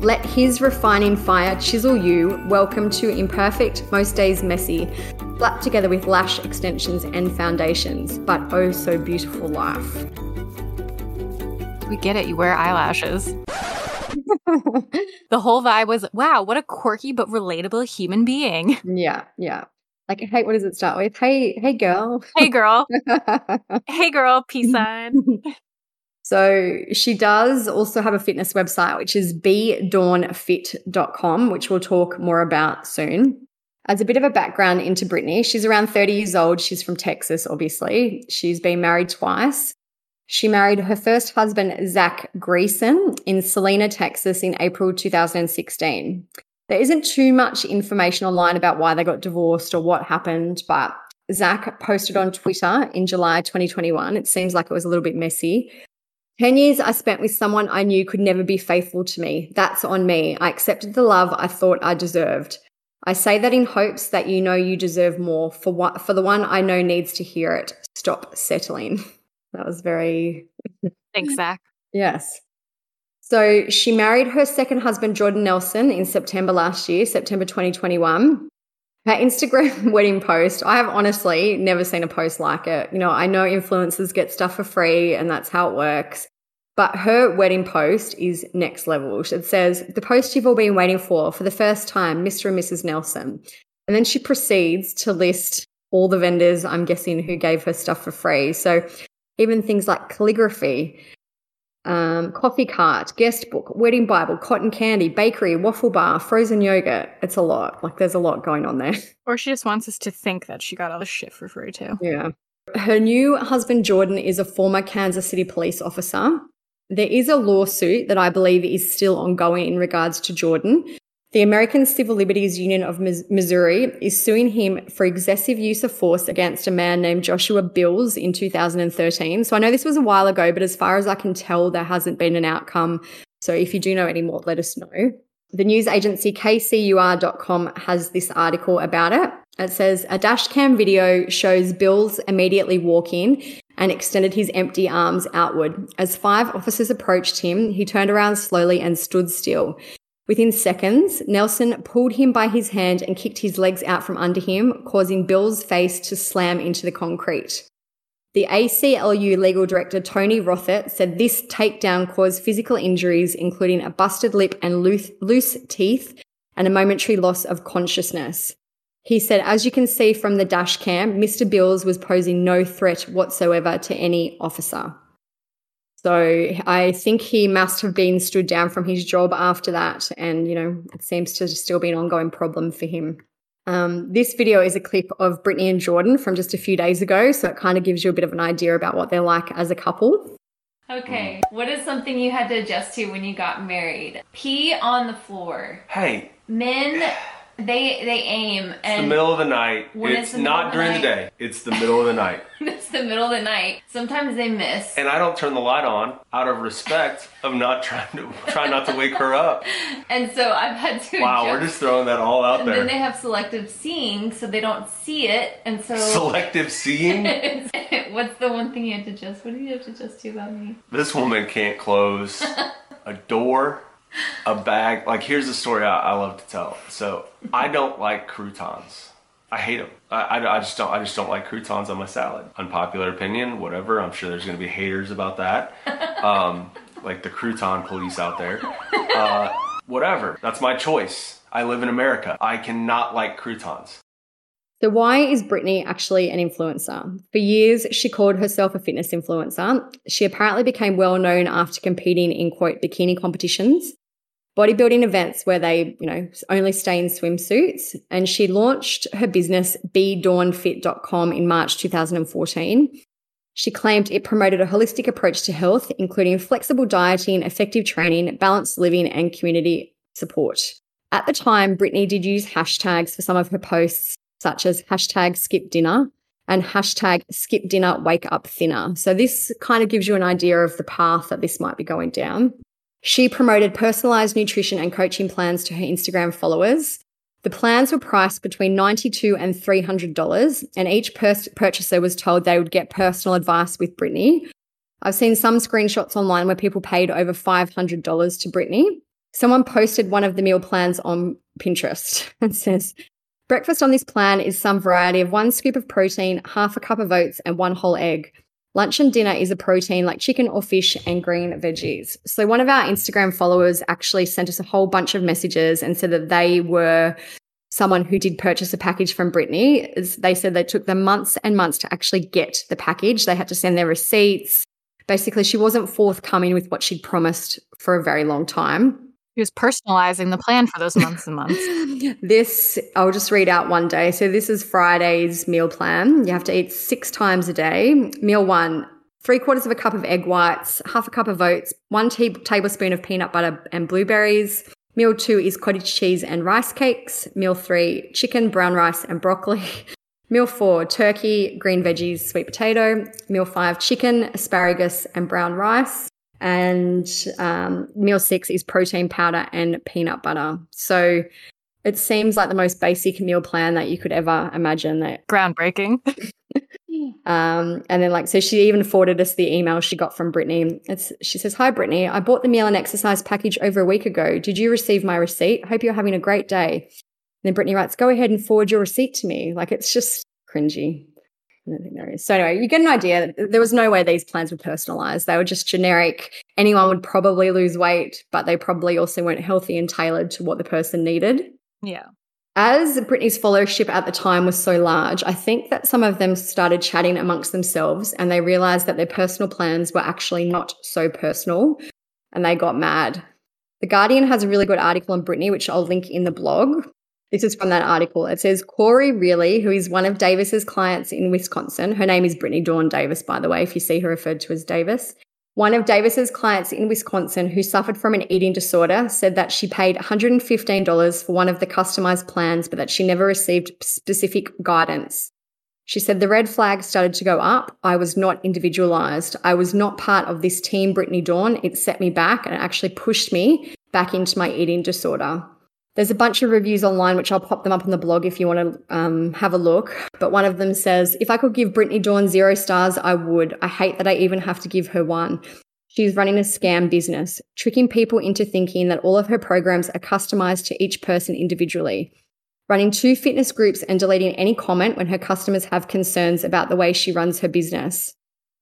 Let his refining fire chisel you. Welcome to imperfect, most days messy, slapped together with lash extensions and foundations, but oh so beautiful life. We get it. You wear eyelashes. the whole vibe was wow, what a quirky but relatable human being. Yeah, yeah. Like, hey, what does it start with? Hey, hey, girl. Hey, girl. hey, girl. Peace sign. So she does also have a fitness website, which is bdawnfit.com, which we'll talk more about soon. As a bit of a background into Brittany, she's around 30 years old. She's from Texas, obviously. She's been married twice. She married her first husband, Zach Greason, in Celina, Texas in April 2016. There isn't too much information online about why they got divorced or what happened, but Zach posted on Twitter in July 2021. It seems like it was a little bit messy. 10 years I spent with someone I knew could never be faithful to me. That's on me. I accepted the love I thought I deserved. I say that in hopes that you know you deserve more for what for the one I know needs to hear it. Stop settling. That was very Thanks, Zach. Yes. So she married her second husband, Jordan Nelson, in September last year, September 2021. Her Instagram wedding post, I have honestly never seen a post like it. You know, I know influencers get stuff for free and that's how it works. But her wedding post is next level. It says, The post you've all been waiting for for the first time, Mr. and Mrs. Nelson. And then she proceeds to list all the vendors, I'm guessing, who gave her stuff for free. So even things like calligraphy, um, coffee cart, guest book, wedding Bible, cotton candy, bakery, waffle bar, frozen yogurt. It's a lot. Like there's a lot going on there. Or she just wants us to think that she got all the shit for free too. Yeah. Her new husband, Jordan, is a former Kansas City police officer. There is a lawsuit that I believe is still ongoing in regards to Jordan. The American Civil Liberties Union of Missouri is suing him for excessive use of force against a man named Joshua Bills in 2013. So I know this was a while ago, but as far as I can tell, there hasn't been an outcome. So if you do know any more, let us know. The news agency kcur.com has this article about it. It says a dashcam video shows Bills immediately walk in and extended his empty arms outward. As five officers approached him, he turned around slowly and stood still. Within seconds, Nelson pulled him by his hand and kicked his legs out from under him, causing Bill's face to slam into the concrete. The ACLU legal director Tony Rothert said this takedown caused physical injuries, including a busted lip and loose, loose teeth and a momentary loss of consciousness. He said, as you can see from the dash cam, Mr. Bills was posing no threat whatsoever to any officer. So I think he must have been stood down from his job after that. And, you know, it seems to still be an ongoing problem for him. Um, this video is a clip of Brittany and Jordan from just a few days ago. So it kind of gives you a bit of an idea about what they're like as a couple. Okay, what is something you had to adjust to when you got married? Pee on the floor. Hey. Men they they aim and it's the middle of the night. It's not during the, the day. It's the middle of the night. it's the middle of the night. Sometimes they miss. And I don't turn the light on out of respect of not trying to try not to wake her up. And so I've had to Wow, we're just throwing that all out and there. And then they have selective seeing so they don't see it and so Selective seeing? What's the one thing you have to adjust? What do you have to adjust to about me? This woman can't close a door a bag. Like, here's a story I, I love to tell. So, I don't like croutons. I hate them. I, I, I, just don't. I just don't like croutons on my salad. Unpopular opinion, whatever. I'm sure there's going to be haters about that. Um, like the crouton police out there. Uh, whatever. That's my choice. I live in America. I cannot like croutons. So, why is Brittany actually an influencer? For years, she called herself a fitness influencer. She apparently became well known after competing in quote bikini competitions bodybuilding events where they, you know, only stay in swimsuits. And she launched her business, bdawnfit.com, in March 2014. She claimed it promoted a holistic approach to health, including flexible dieting, effective training, balanced living, and community support. At the time, Brittany did use hashtags for some of her posts, such as hashtag skip dinner and hashtag skip dinner, wake up thinner. So this kind of gives you an idea of the path that this might be going down. She promoted personalized nutrition and coaching plans to her Instagram followers. The plans were priced between 92 and $300, and each pers- purchaser was told they would get personal advice with Brittany. I've seen some screenshots online where people paid over $500 to Brittany. Someone posted one of the meal plans on Pinterest and says, Breakfast on this plan is some variety of one scoop of protein, half a cup of oats, and one whole egg. Lunch and dinner is a protein like chicken or fish and green veggies. So, one of our Instagram followers actually sent us a whole bunch of messages and said that they were someone who did purchase a package from Brittany. They said they took them months and months to actually get the package. They had to send their receipts. Basically, she wasn't forthcoming with what she'd promised for a very long time. He was personalizing the plan for those months and months. this, I'll just read out one day. So, this is Friday's meal plan. You have to eat six times a day. Meal one, three quarters of a cup of egg whites, half a cup of oats, one t- tablespoon of peanut butter and blueberries. Meal two is cottage cheese and rice cakes. Meal three, chicken, brown rice, and broccoli. Meal four, turkey, green veggies, sweet potato. Meal five, chicken, asparagus, and brown rice. And um, meal six is protein powder and peanut butter. So it seems like the most basic meal plan that you could ever imagine. That groundbreaking. um, and then like so, she even forwarded us the email she got from Brittany. It's she says, "Hi Brittany, I bought the meal and exercise package over a week ago. Did you receive my receipt? Hope you're having a great day." And then Brittany writes, "Go ahead and forward your receipt to me." Like it's just cringy. I don't think there is. So anyway, you get an idea. There was no way these plans were personalized. They were just generic. Anyone would probably lose weight, but they probably also weren't healthy and tailored to what the person needed. Yeah. As Brittany's followership at the time was so large, I think that some of them started chatting amongst themselves and they realized that their personal plans were actually not so personal and they got mad. The Guardian has a really good article on Brittany, which I'll link in the blog. This is from that article. It says Corey Really, who is one of Davis's clients in Wisconsin. Her name is Brittany Dawn Davis, by the way, if you see her referred to as Davis. One of Davis's clients in Wisconsin who suffered from an eating disorder said that she paid $115 for one of the customized plans, but that she never received specific guidance. She said the red flag started to go up. I was not individualized. I was not part of this team, Brittany Dawn. It set me back and it actually pushed me back into my eating disorder. There's a bunch of reviews online, which I'll pop them up on the blog if you want to um, have a look. But one of them says, If I could give Brittany Dawn zero stars, I would. I hate that I even have to give her one. She's running a scam business, tricking people into thinking that all of her programs are customized to each person individually. Running two fitness groups and deleting any comment when her customers have concerns about the way she runs her business.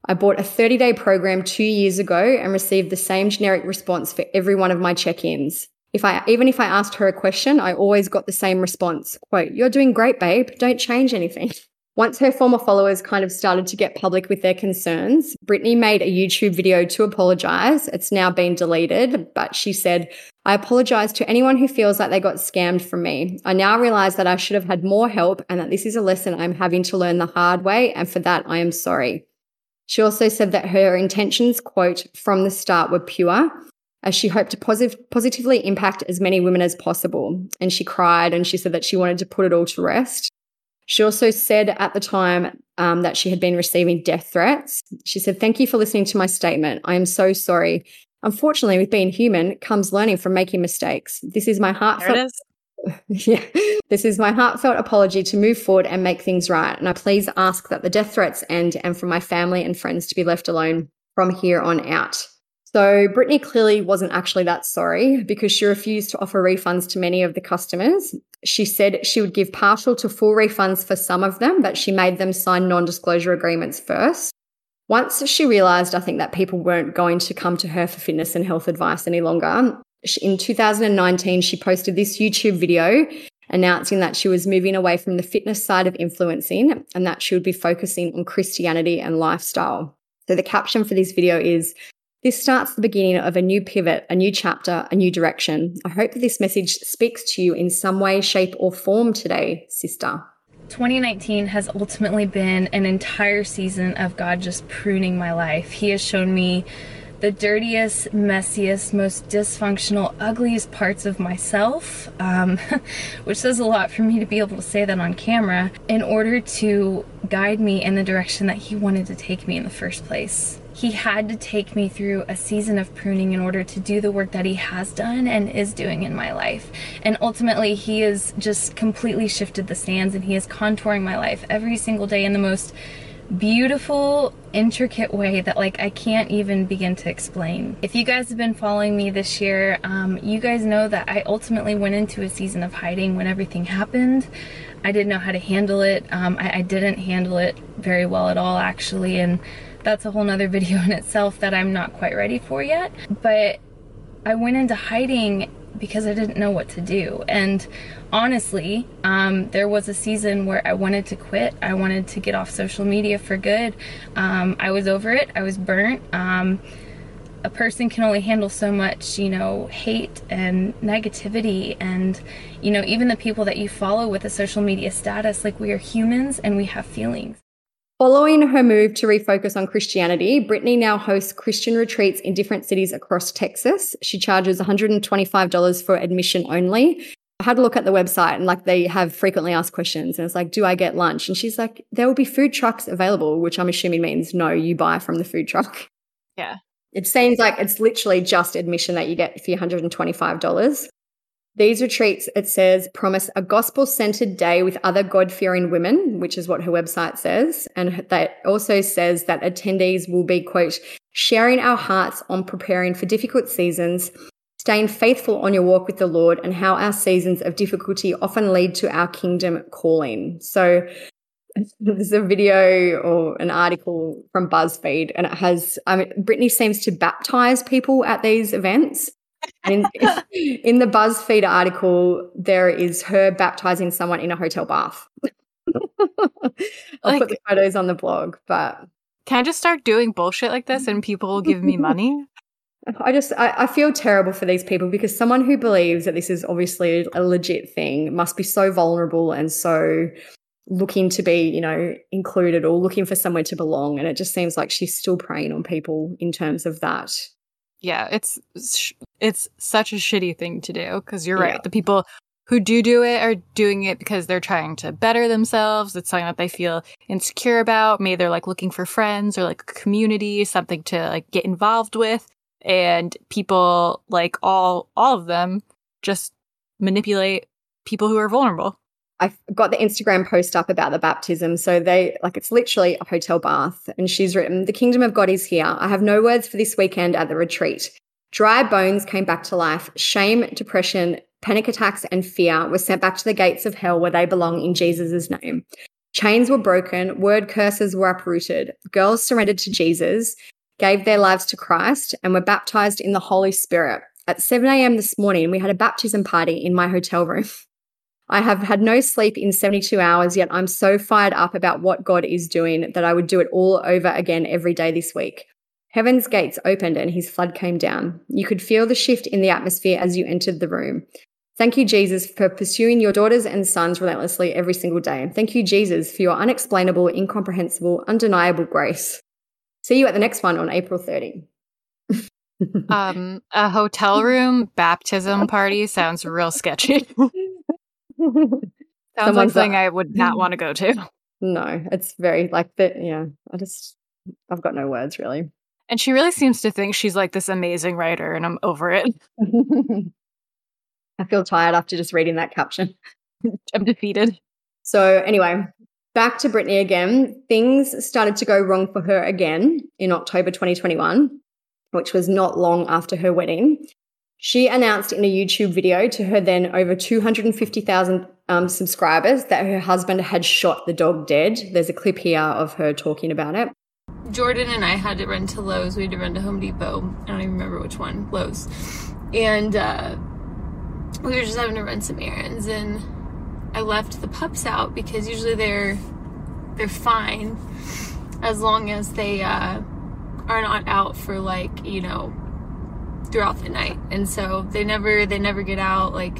I bought a 30 day program two years ago and received the same generic response for every one of my check ins. If I even if I asked her a question, I always got the same response. Quote, "You're doing great, babe. Don't change anything." Once her former followers kind of started to get public with their concerns, Brittany made a YouTube video to apologize. It's now been deleted, but she said, I apologize to anyone who feels like they got scammed from me. I now realize that I should have had more help and that this is a lesson I'm having to learn the hard way. And for that, I am sorry. She also said that her intentions, quote, from the start were pure as she hoped to posit- positively impact as many women as possible. And she cried and she said that she wanted to put it all to rest. She also said at the time um, that she had been receiving death threats. She said, Thank you for listening to my statement. I am so sorry. Unfortunately, with being human comes learning from making mistakes. This is my heartfelt. yeah. This is my heartfelt apology to move forward and make things right. And I please ask that the death threats end and for my family and friends to be left alone from here on out. So Brittany clearly wasn't actually that sorry because she refused to offer refunds to many of the customers. She said she would give partial to full refunds for some of them, but she made them sign non disclosure agreements first. Once she realized, I think, that people weren't going to come to her for fitness and health advice any longer, in 2019, she posted this YouTube video announcing that she was moving away from the fitness side of influencing and that she would be focusing on Christianity and lifestyle. So the caption for this video is this starts the beginning of a new pivot, a new chapter, a new direction. I hope that this message speaks to you in some way, shape, or form today, sister. 2019 has ultimately been an entire season of God just pruning my life. He has shown me the dirtiest, messiest, most dysfunctional, ugliest parts of myself, um, which says a lot for me to be able to say that on camera, in order to guide me in the direction that He wanted to take me in the first place. He had to take me through a season of pruning in order to do the work that He has done and is doing in my life. And ultimately, He has just completely shifted the sands and He is contouring my life every single day in the most beautiful, intricate way that like I can't even begin to explain. If you guys have been following me this year, um, you guys know that I ultimately went into a season of hiding when everything happened. I didn't know how to handle it. Um, I, I didn't handle it very well at all, actually, and that's a whole nother video in itself that I'm not quite ready for yet. But I went into hiding because I didn't know what to do. And honestly, um, there was a season where I wanted to quit. I wanted to get off social media for good. Um, I was over it. I was burnt. Um, a person can only handle so much, you know, hate and negativity, and, you know, even the people that you follow with a social media status. Like, we are humans and we have feelings. Following her move to refocus on Christianity, Brittany now hosts Christian retreats in different cities across Texas. She charges $125 for admission only. I had a look at the website and like they have frequently asked questions and it's like, do I get lunch? And she's like, there will be food trucks available, which I'm assuming means no, you buy from the food truck. Yeah. It seems like it's literally just admission that you get for $125. These retreats, it says, promise a gospel centered day with other God fearing women, which is what her website says. And that also says that attendees will be, quote, sharing our hearts on preparing for difficult seasons, staying faithful on your walk with the Lord, and how our seasons of difficulty often lead to our kingdom calling. So there's a video or an article from BuzzFeed, and it has, I mean, Brittany seems to baptize people at these events. And in, in the BuzzFeed article, there is her baptizing someone in a hotel bath. I'll Like- put the photos on the blog, but Can I just start doing bullshit like this and people will give me money? I just I, I feel terrible for these people because someone who believes that this is obviously a legit thing must be so vulnerable and so looking to be, you know, included or looking for somewhere to belong. And it just seems like she's still preying on people in terms of that. Yeah, it's sh- it's such a shitty thing to do because you're Yeah. right. The people who do do it are doing it because they're trying to better themselves. It's something that they feel insecure about. Maybe they're like looking for friends or like a community, something to like get involved with. And people like all all of them just manipulate people who are vulnerable. I've got the Instagram post up about the baptism. So they like it's literally a hotel bath. And she's written, The kingdom of God is here. I have no words for this weekend at the retreat. Dry bones came back to life. Shame, depression, panic attacks, and fear were sent back to the gates of hell where they belong in Jesus' name. Chains were broken, word curses were uprooted. Girls surrendered to Jesus, gave their lives to Christ, and were baptized in the Holy Spirit. At 7 a.m. this morning, we had a baptism party in my hotel room. I have had no sleep in 72 hours, yet I'm so fired up about what God is doing that I would do it all over again every day this week. Heaven's gates opened and his flood came down. You could feel the shift in the atmosphere as you entered the room. Thank you, Jesus, for pursuing your daughters and sons relentlessly every single day. Thank you, Jesus, for your unexplainable, incomprehensible, undeniable grace. See you at the next one on April 30. Um, a hotel room baptism party sounds real sketchy. sounds like Someone's something I would not want to go to. No, it's very like that. Yeah, I just, I've got no words really. And she really seems to think she's like this amazing writer, and I'm over it. I feel tired after just reading that caption. I'm defeated. So, anyway, back to Brittany again. Things started to go wrong for her again in October 2021, which was not long after her wedding. She announced in a YouTube video to her then over 250,000 um, subscribers that her husband had shot the dog dead. There's a clip here of her talking about it. Jordan and I had to run to Lowe's. We had to run to Home Depot. I don't even remember which one. Lowe's. And uh, we were just having to run some errands, and I left the pups out because usually they're they're fine as long as they uh, are not out for like you know throughout the night. And so they never they never get out. Like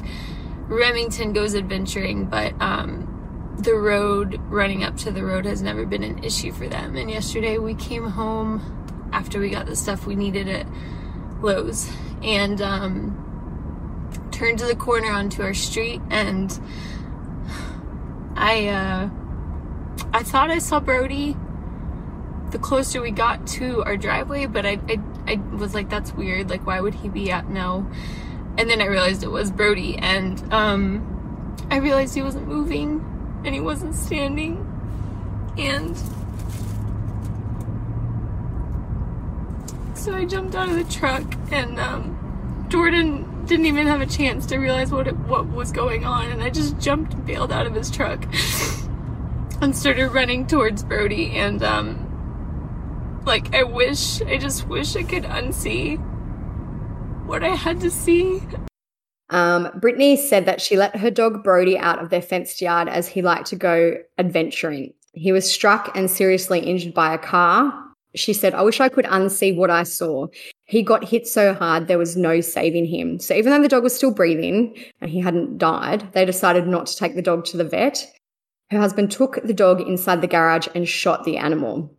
Remington goes adventuring, but um, the road running up to the road has never been an issue for them and yesterday we came home after we got the stuff we needed at Lowe's. And um, turned to the corner onto our street and I uh, I thought I saw Brody the closer we got to our driveway, but I, I, I was like, that's weird. Like, why would he be at no? And then I realized it was Brody, and um, I realized he wasn't moving and he wasn't standing. And so I jumped out of the truck, and um, Jordan didn't even have a chance to realize what it, what was going on, and I just jumped and bailed out of his truck and started running towards Brody, and um, like, I wish, I just wish I could unsee what I had to see. Um, Brittany said that she let her dog Brody out of their fenced yard as he liked to go adventuring. He was struck and seriously injured by a car. She said, I wish I could unsee what I saw. He got hit so hard there was no saving him. So even though the dog was still breathing and he hadn't died, they decided not to take the dog to the vet. Her husband took the dog inside the garage and shot the animal.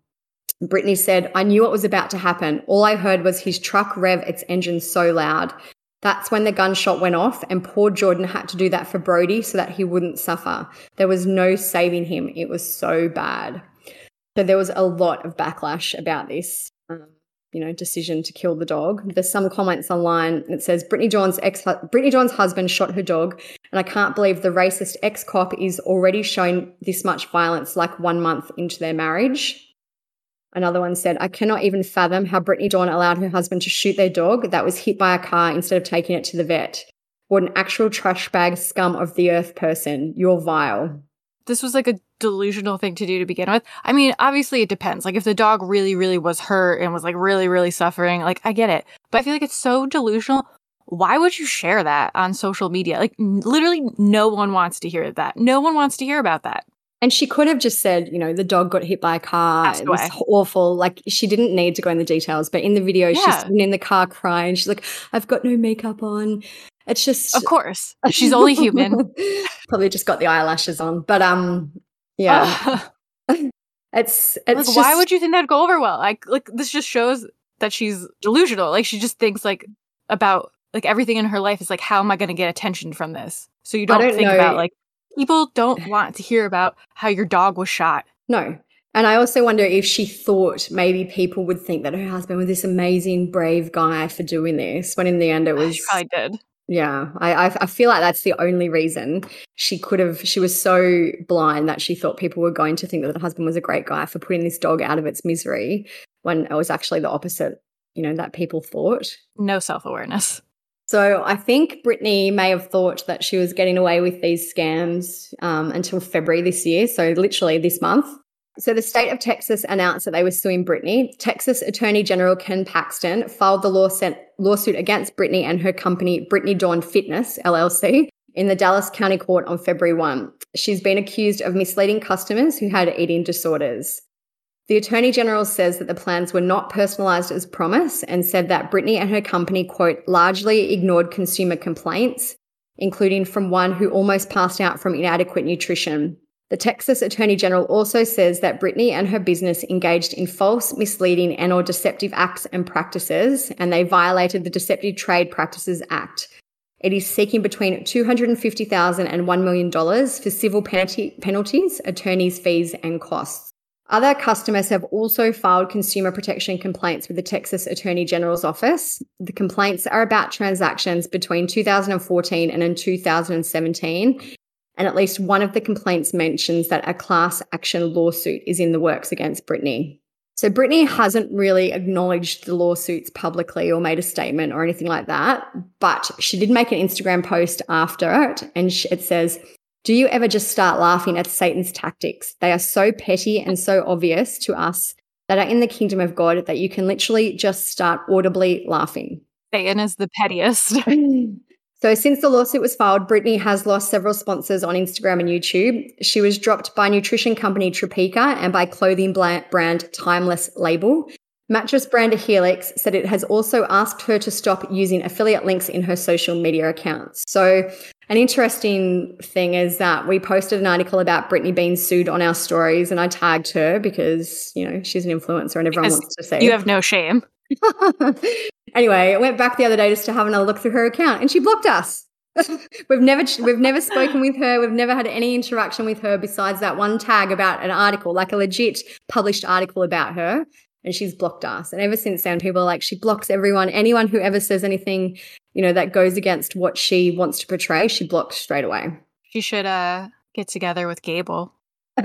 Brittany said, I knew what was about to happen. All I heard was his truck rev its engine so loud. That's when the gunshot went off, and poor Jordan had to do that for Brody so that he wouldn't suffer. There was no saving him. It was so bad. So there was a lot of backlash about this, um, you know, decision to kill the dog. There's some comments online that says Brittany Dawn's ex Brittany Dawn's husband shot her dog, and I can't believe the racist ex cop is already showing this much violence like one month into their marriage. Another one said, I cannot even fathom how Brittany Dawn allowed her husband to shoot their dog that was hit by a car instead of taking it to the vet. What an actual trash bag scum of the earth person. You're vile. This was like a delusional thing to do to begin with. I mean, obviously it depends. Like if the dog really, really was hurt and was like really, really suffering, like I get it. But I feel like it's so delusional. Why would you share that on social media? Like literally no one wants to hear that. No one wants to hear about that. And she could have just said, you know, the dog got hit by a car. It was awful. Like she didn't need to go in the details, but in the video, yeah. she's in the car crying. She's like, "I've got no makeup on." It's just, of course, she's only human. Probably just got the eyelashes on, but um, yeah. it's it's. Like, just, why would you think that'd go over well? Like, like this just shows that she's delusional. Like she just thinks like about like everything in her life is like, how am I going to get attention from this? So you don't, don't think know. about like People don't want to hear about how your dog was shot. No. And I also wonder if she thought maybe people would think that her husband was this amazing, brave guy for doing this, when in the end it was. She probably did. Yeah, I, I feel like that's the only reason she could have. She was so blind that she thought people were going to think that the husband was a great guy for putting this dog out of its misery, when it was actually the opposite. You know that people thought. No self awareness. So I think Brittany may have thought that she was getting away with these scams um, until February this year. So literally this month. So the state of Texas announced that they were suing Brittany. Texas Attorney General Ken Paxton filed the lawsuit against Brittany and her company, Brittany Dawn Fitness LLC, in the Dallas County Court on February 1. She's been accused of misleading customers who had eating disorders. The Attorney General says that the plans were not personalised as promised and said that Brittany and her company, quote, largely ignored consumer complaints, including from one who almost passed out from inadequate nutrition. The Texas Attorney General also says that Brittany and her business engaged in false, misleading, and or deceptive acts and practices, and they violated the Deceptive Trade Practices Act. It is seeking between $250,000 and $1 million for civil penalty, penalties, attorneys' fees, and costs. Other customers have also filed consumer protection complaints with the Texas Attorney General's office. The complaints are about transactions between 2014 and in 2017. And at least one of the complaints mentions that a class action lawsuit is in the works against Brittany. So Brittany hasn't really acknowledged the lawsuits publicly or made a statement or anything like that, but she did make an Instagram post after it and it says, do you ever just start laughing at Satan's tactics? They are so petty and so obvious to us that are in the kingdom of God that you can literally just start audibly laughing. Satan is the pettiest. so, since the lawsuit was filed, Brittany has lost several sponsors on Instagram and YouTube. She was dropped by nutrition company Tropeaka and by clothing brand Timeless Label. Mattress brand Helix said it has also asked her to stop using affiliate links in her social media accounts. So, an interesting thing is that we posted an article about Brittany being sued on our stories, and I tagged her because, you know, she's an influencer and everyone Because wants to say You have no shame. anyway, I went back the other day just to have another look through her account, and she blocked us. we've never we've never spoken with her. We've never had any interaction with her besides that one tag about an article, like a legit published article about her. And she's blocked us. And ever since then, people are like, she blocks everyone. Anyone who ever says anything, you know, that goes against what she wants to portray, she blocks straight away. She should uh get together with Gable.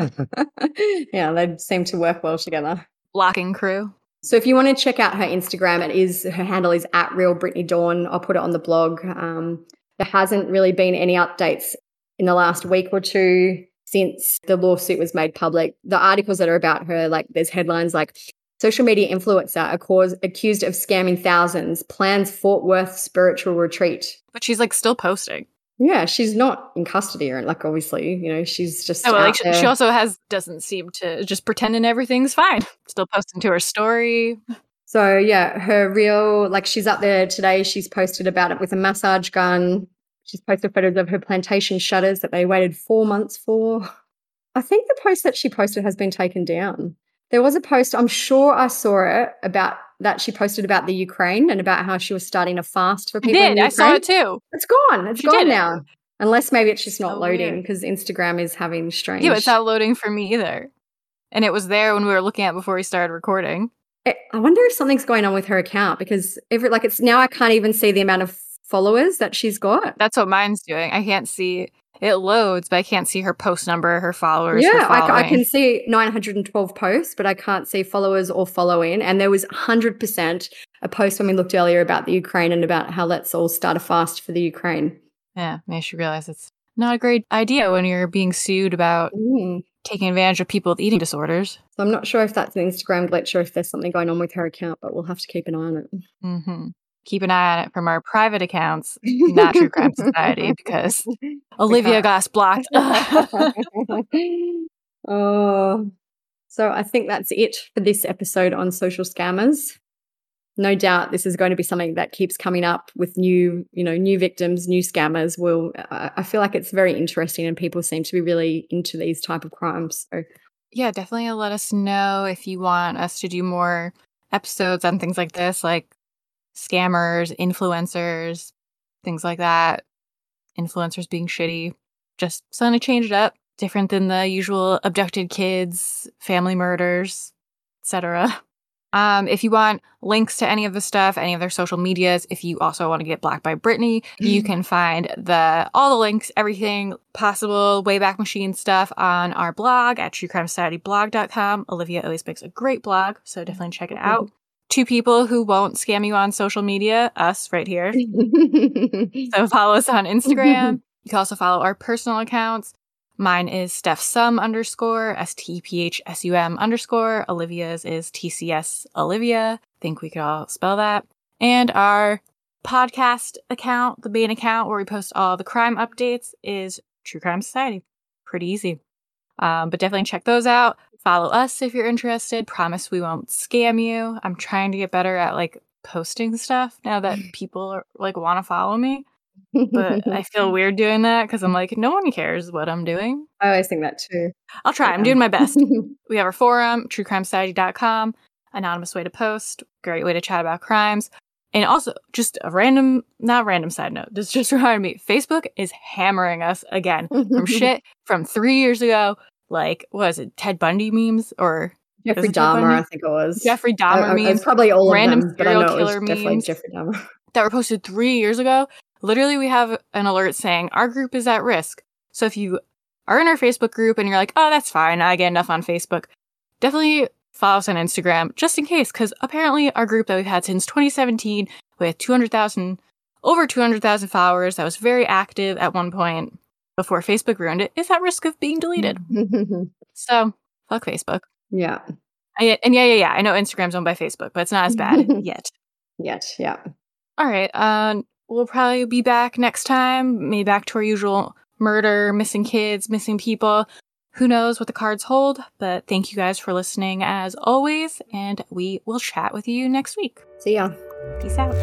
yeah, they seem to work well together. Blocking crew. So if you want to check out her Instagram, it is her handle is at real Brittany Dawn. I'll put it on the blog. Um, there hasn't really been any updates in the last week or two since the lawsuit was made public. The articles that are about her, like there's headlines like social media influencer accused accused of scamming thousands, plans Fort Worth spiritual retreat. But she's like still posting. Yeah, she's not in custody or like obviously, you know, she's just Oh, like she, she also has doesn't seem to just pretending everything's fine. Still posting to her story. So yeah, her real like she's up there today. She's posted about it with a massage gun. She's posted photos of her plantation shutters that they waited four months for. I think the post that she posted has been taken down. There was a post, I'm sure I saw it about that she posted about the Ukraine and about how she was starting a fast for I people. in did. I saw it too. It's gone. It's She gone did it. now. Unless maybe it's just not So loading because Instagram is having strange. Yeah, it's not loading for me either. And it was there when we were looking at it before we started recording. I I wonder if something's going on with her account because every like it's now I can't even see the amount of followers that she's got. That's what mine's doing. I can't see it loads, but I can't see her post number, her followers. her Yeah, I, I can see 912 posts, but I can't see followers or following. And there was 100% a post when we looked earlier about the Ukraine and about how let's all start a fast for the Ukraine. Yeah, maybe she realized it's not a great idea when you're being sued about Mm. taking advantage of people with eating disorders. So I'm not sure if that's an Instagram glitch or if there's something going on with her account, but we'll have to keep an eye on it. hmm Keep an eye on it from our private accounts, not True Crime Society, because Olivia got us blocked. oh, so I think that's it for this episode on social scammers. No doubt this is going to be something that keeps coming up with new, you know, new victims, new scammers. Will I I feel like it's very interesting, and people seem to be really into these type of crimes. So yeah, definitely let us know if you want us to do more episodes on things like this, like scammers, influencers, things like that. Influencers being shitty. Just something to change it up. Different than the usual abducted kids, family murders, etc. Um, if you want links to any of the stuff, any of their social medias, if you also want to get blocked by Brittany, you can find the all the links, everything possible, Wayback Machine stuff on our blog at truecrimesocietyblog.com. Olivia always makes a great blog, so definitely check it out. Two people who won't scam you on social media, us right here. So follow us on Instagram. You can also follow our personal accounts. Mine is Steph Sum underscore, S T P H S U M underscore. Olivia's is TCS Olivia. I Think we could all spell that. And our podcast account, the main account where we post all the crime updates, is True Crime Society. Pretty easy. Um, but definitely check those out. Follow us if you're interested. Promise we won't scam you. I'm trying to get better at like posting stuff now that people are, like want to follow me. But I feel weird doing that because I'm like, no one cares what I'm doing. I always think that too. I'll try. I'm doing my best. We have our forum, truecrimesociety.com, anonymous way to post, great way to chat about crimes. And also, just a random, not random side note, this just reminded me Facebook is hammering us again from shit from three years ago. Like, what is it, Ted Bundy memes or Jeffrey Dahmer, I think it was. Jeffrey Dahmer I- memes? Probably all random them, but I serial was killer memes Jeffrey Dahmer. that were posted three years ago. Literally, we have an alert saying our group is at risk. So if you are in our Facebook group and you're like, oh, that's fine, I get enough on Facebook, definitely follow us on Instagram just in case, because apparently our group that we've had since 2017 with 200,000, over 200,000 followers, that was very active at one point before Facebook ruined it, is at risk of being deleted. So fuck Facebook. yeah. I, and yeah, yeah, yeah. I know Instagram's owned by Facebook, but it's not as bad yet. Yet, yeah. All right. Um, we'll probably be back next time. Maybe back to our usual murder, missing kids, missing people. Who knows what the cards hold, but thank you guys for listening as always, and we will chat with you next week. See ya. Peace out.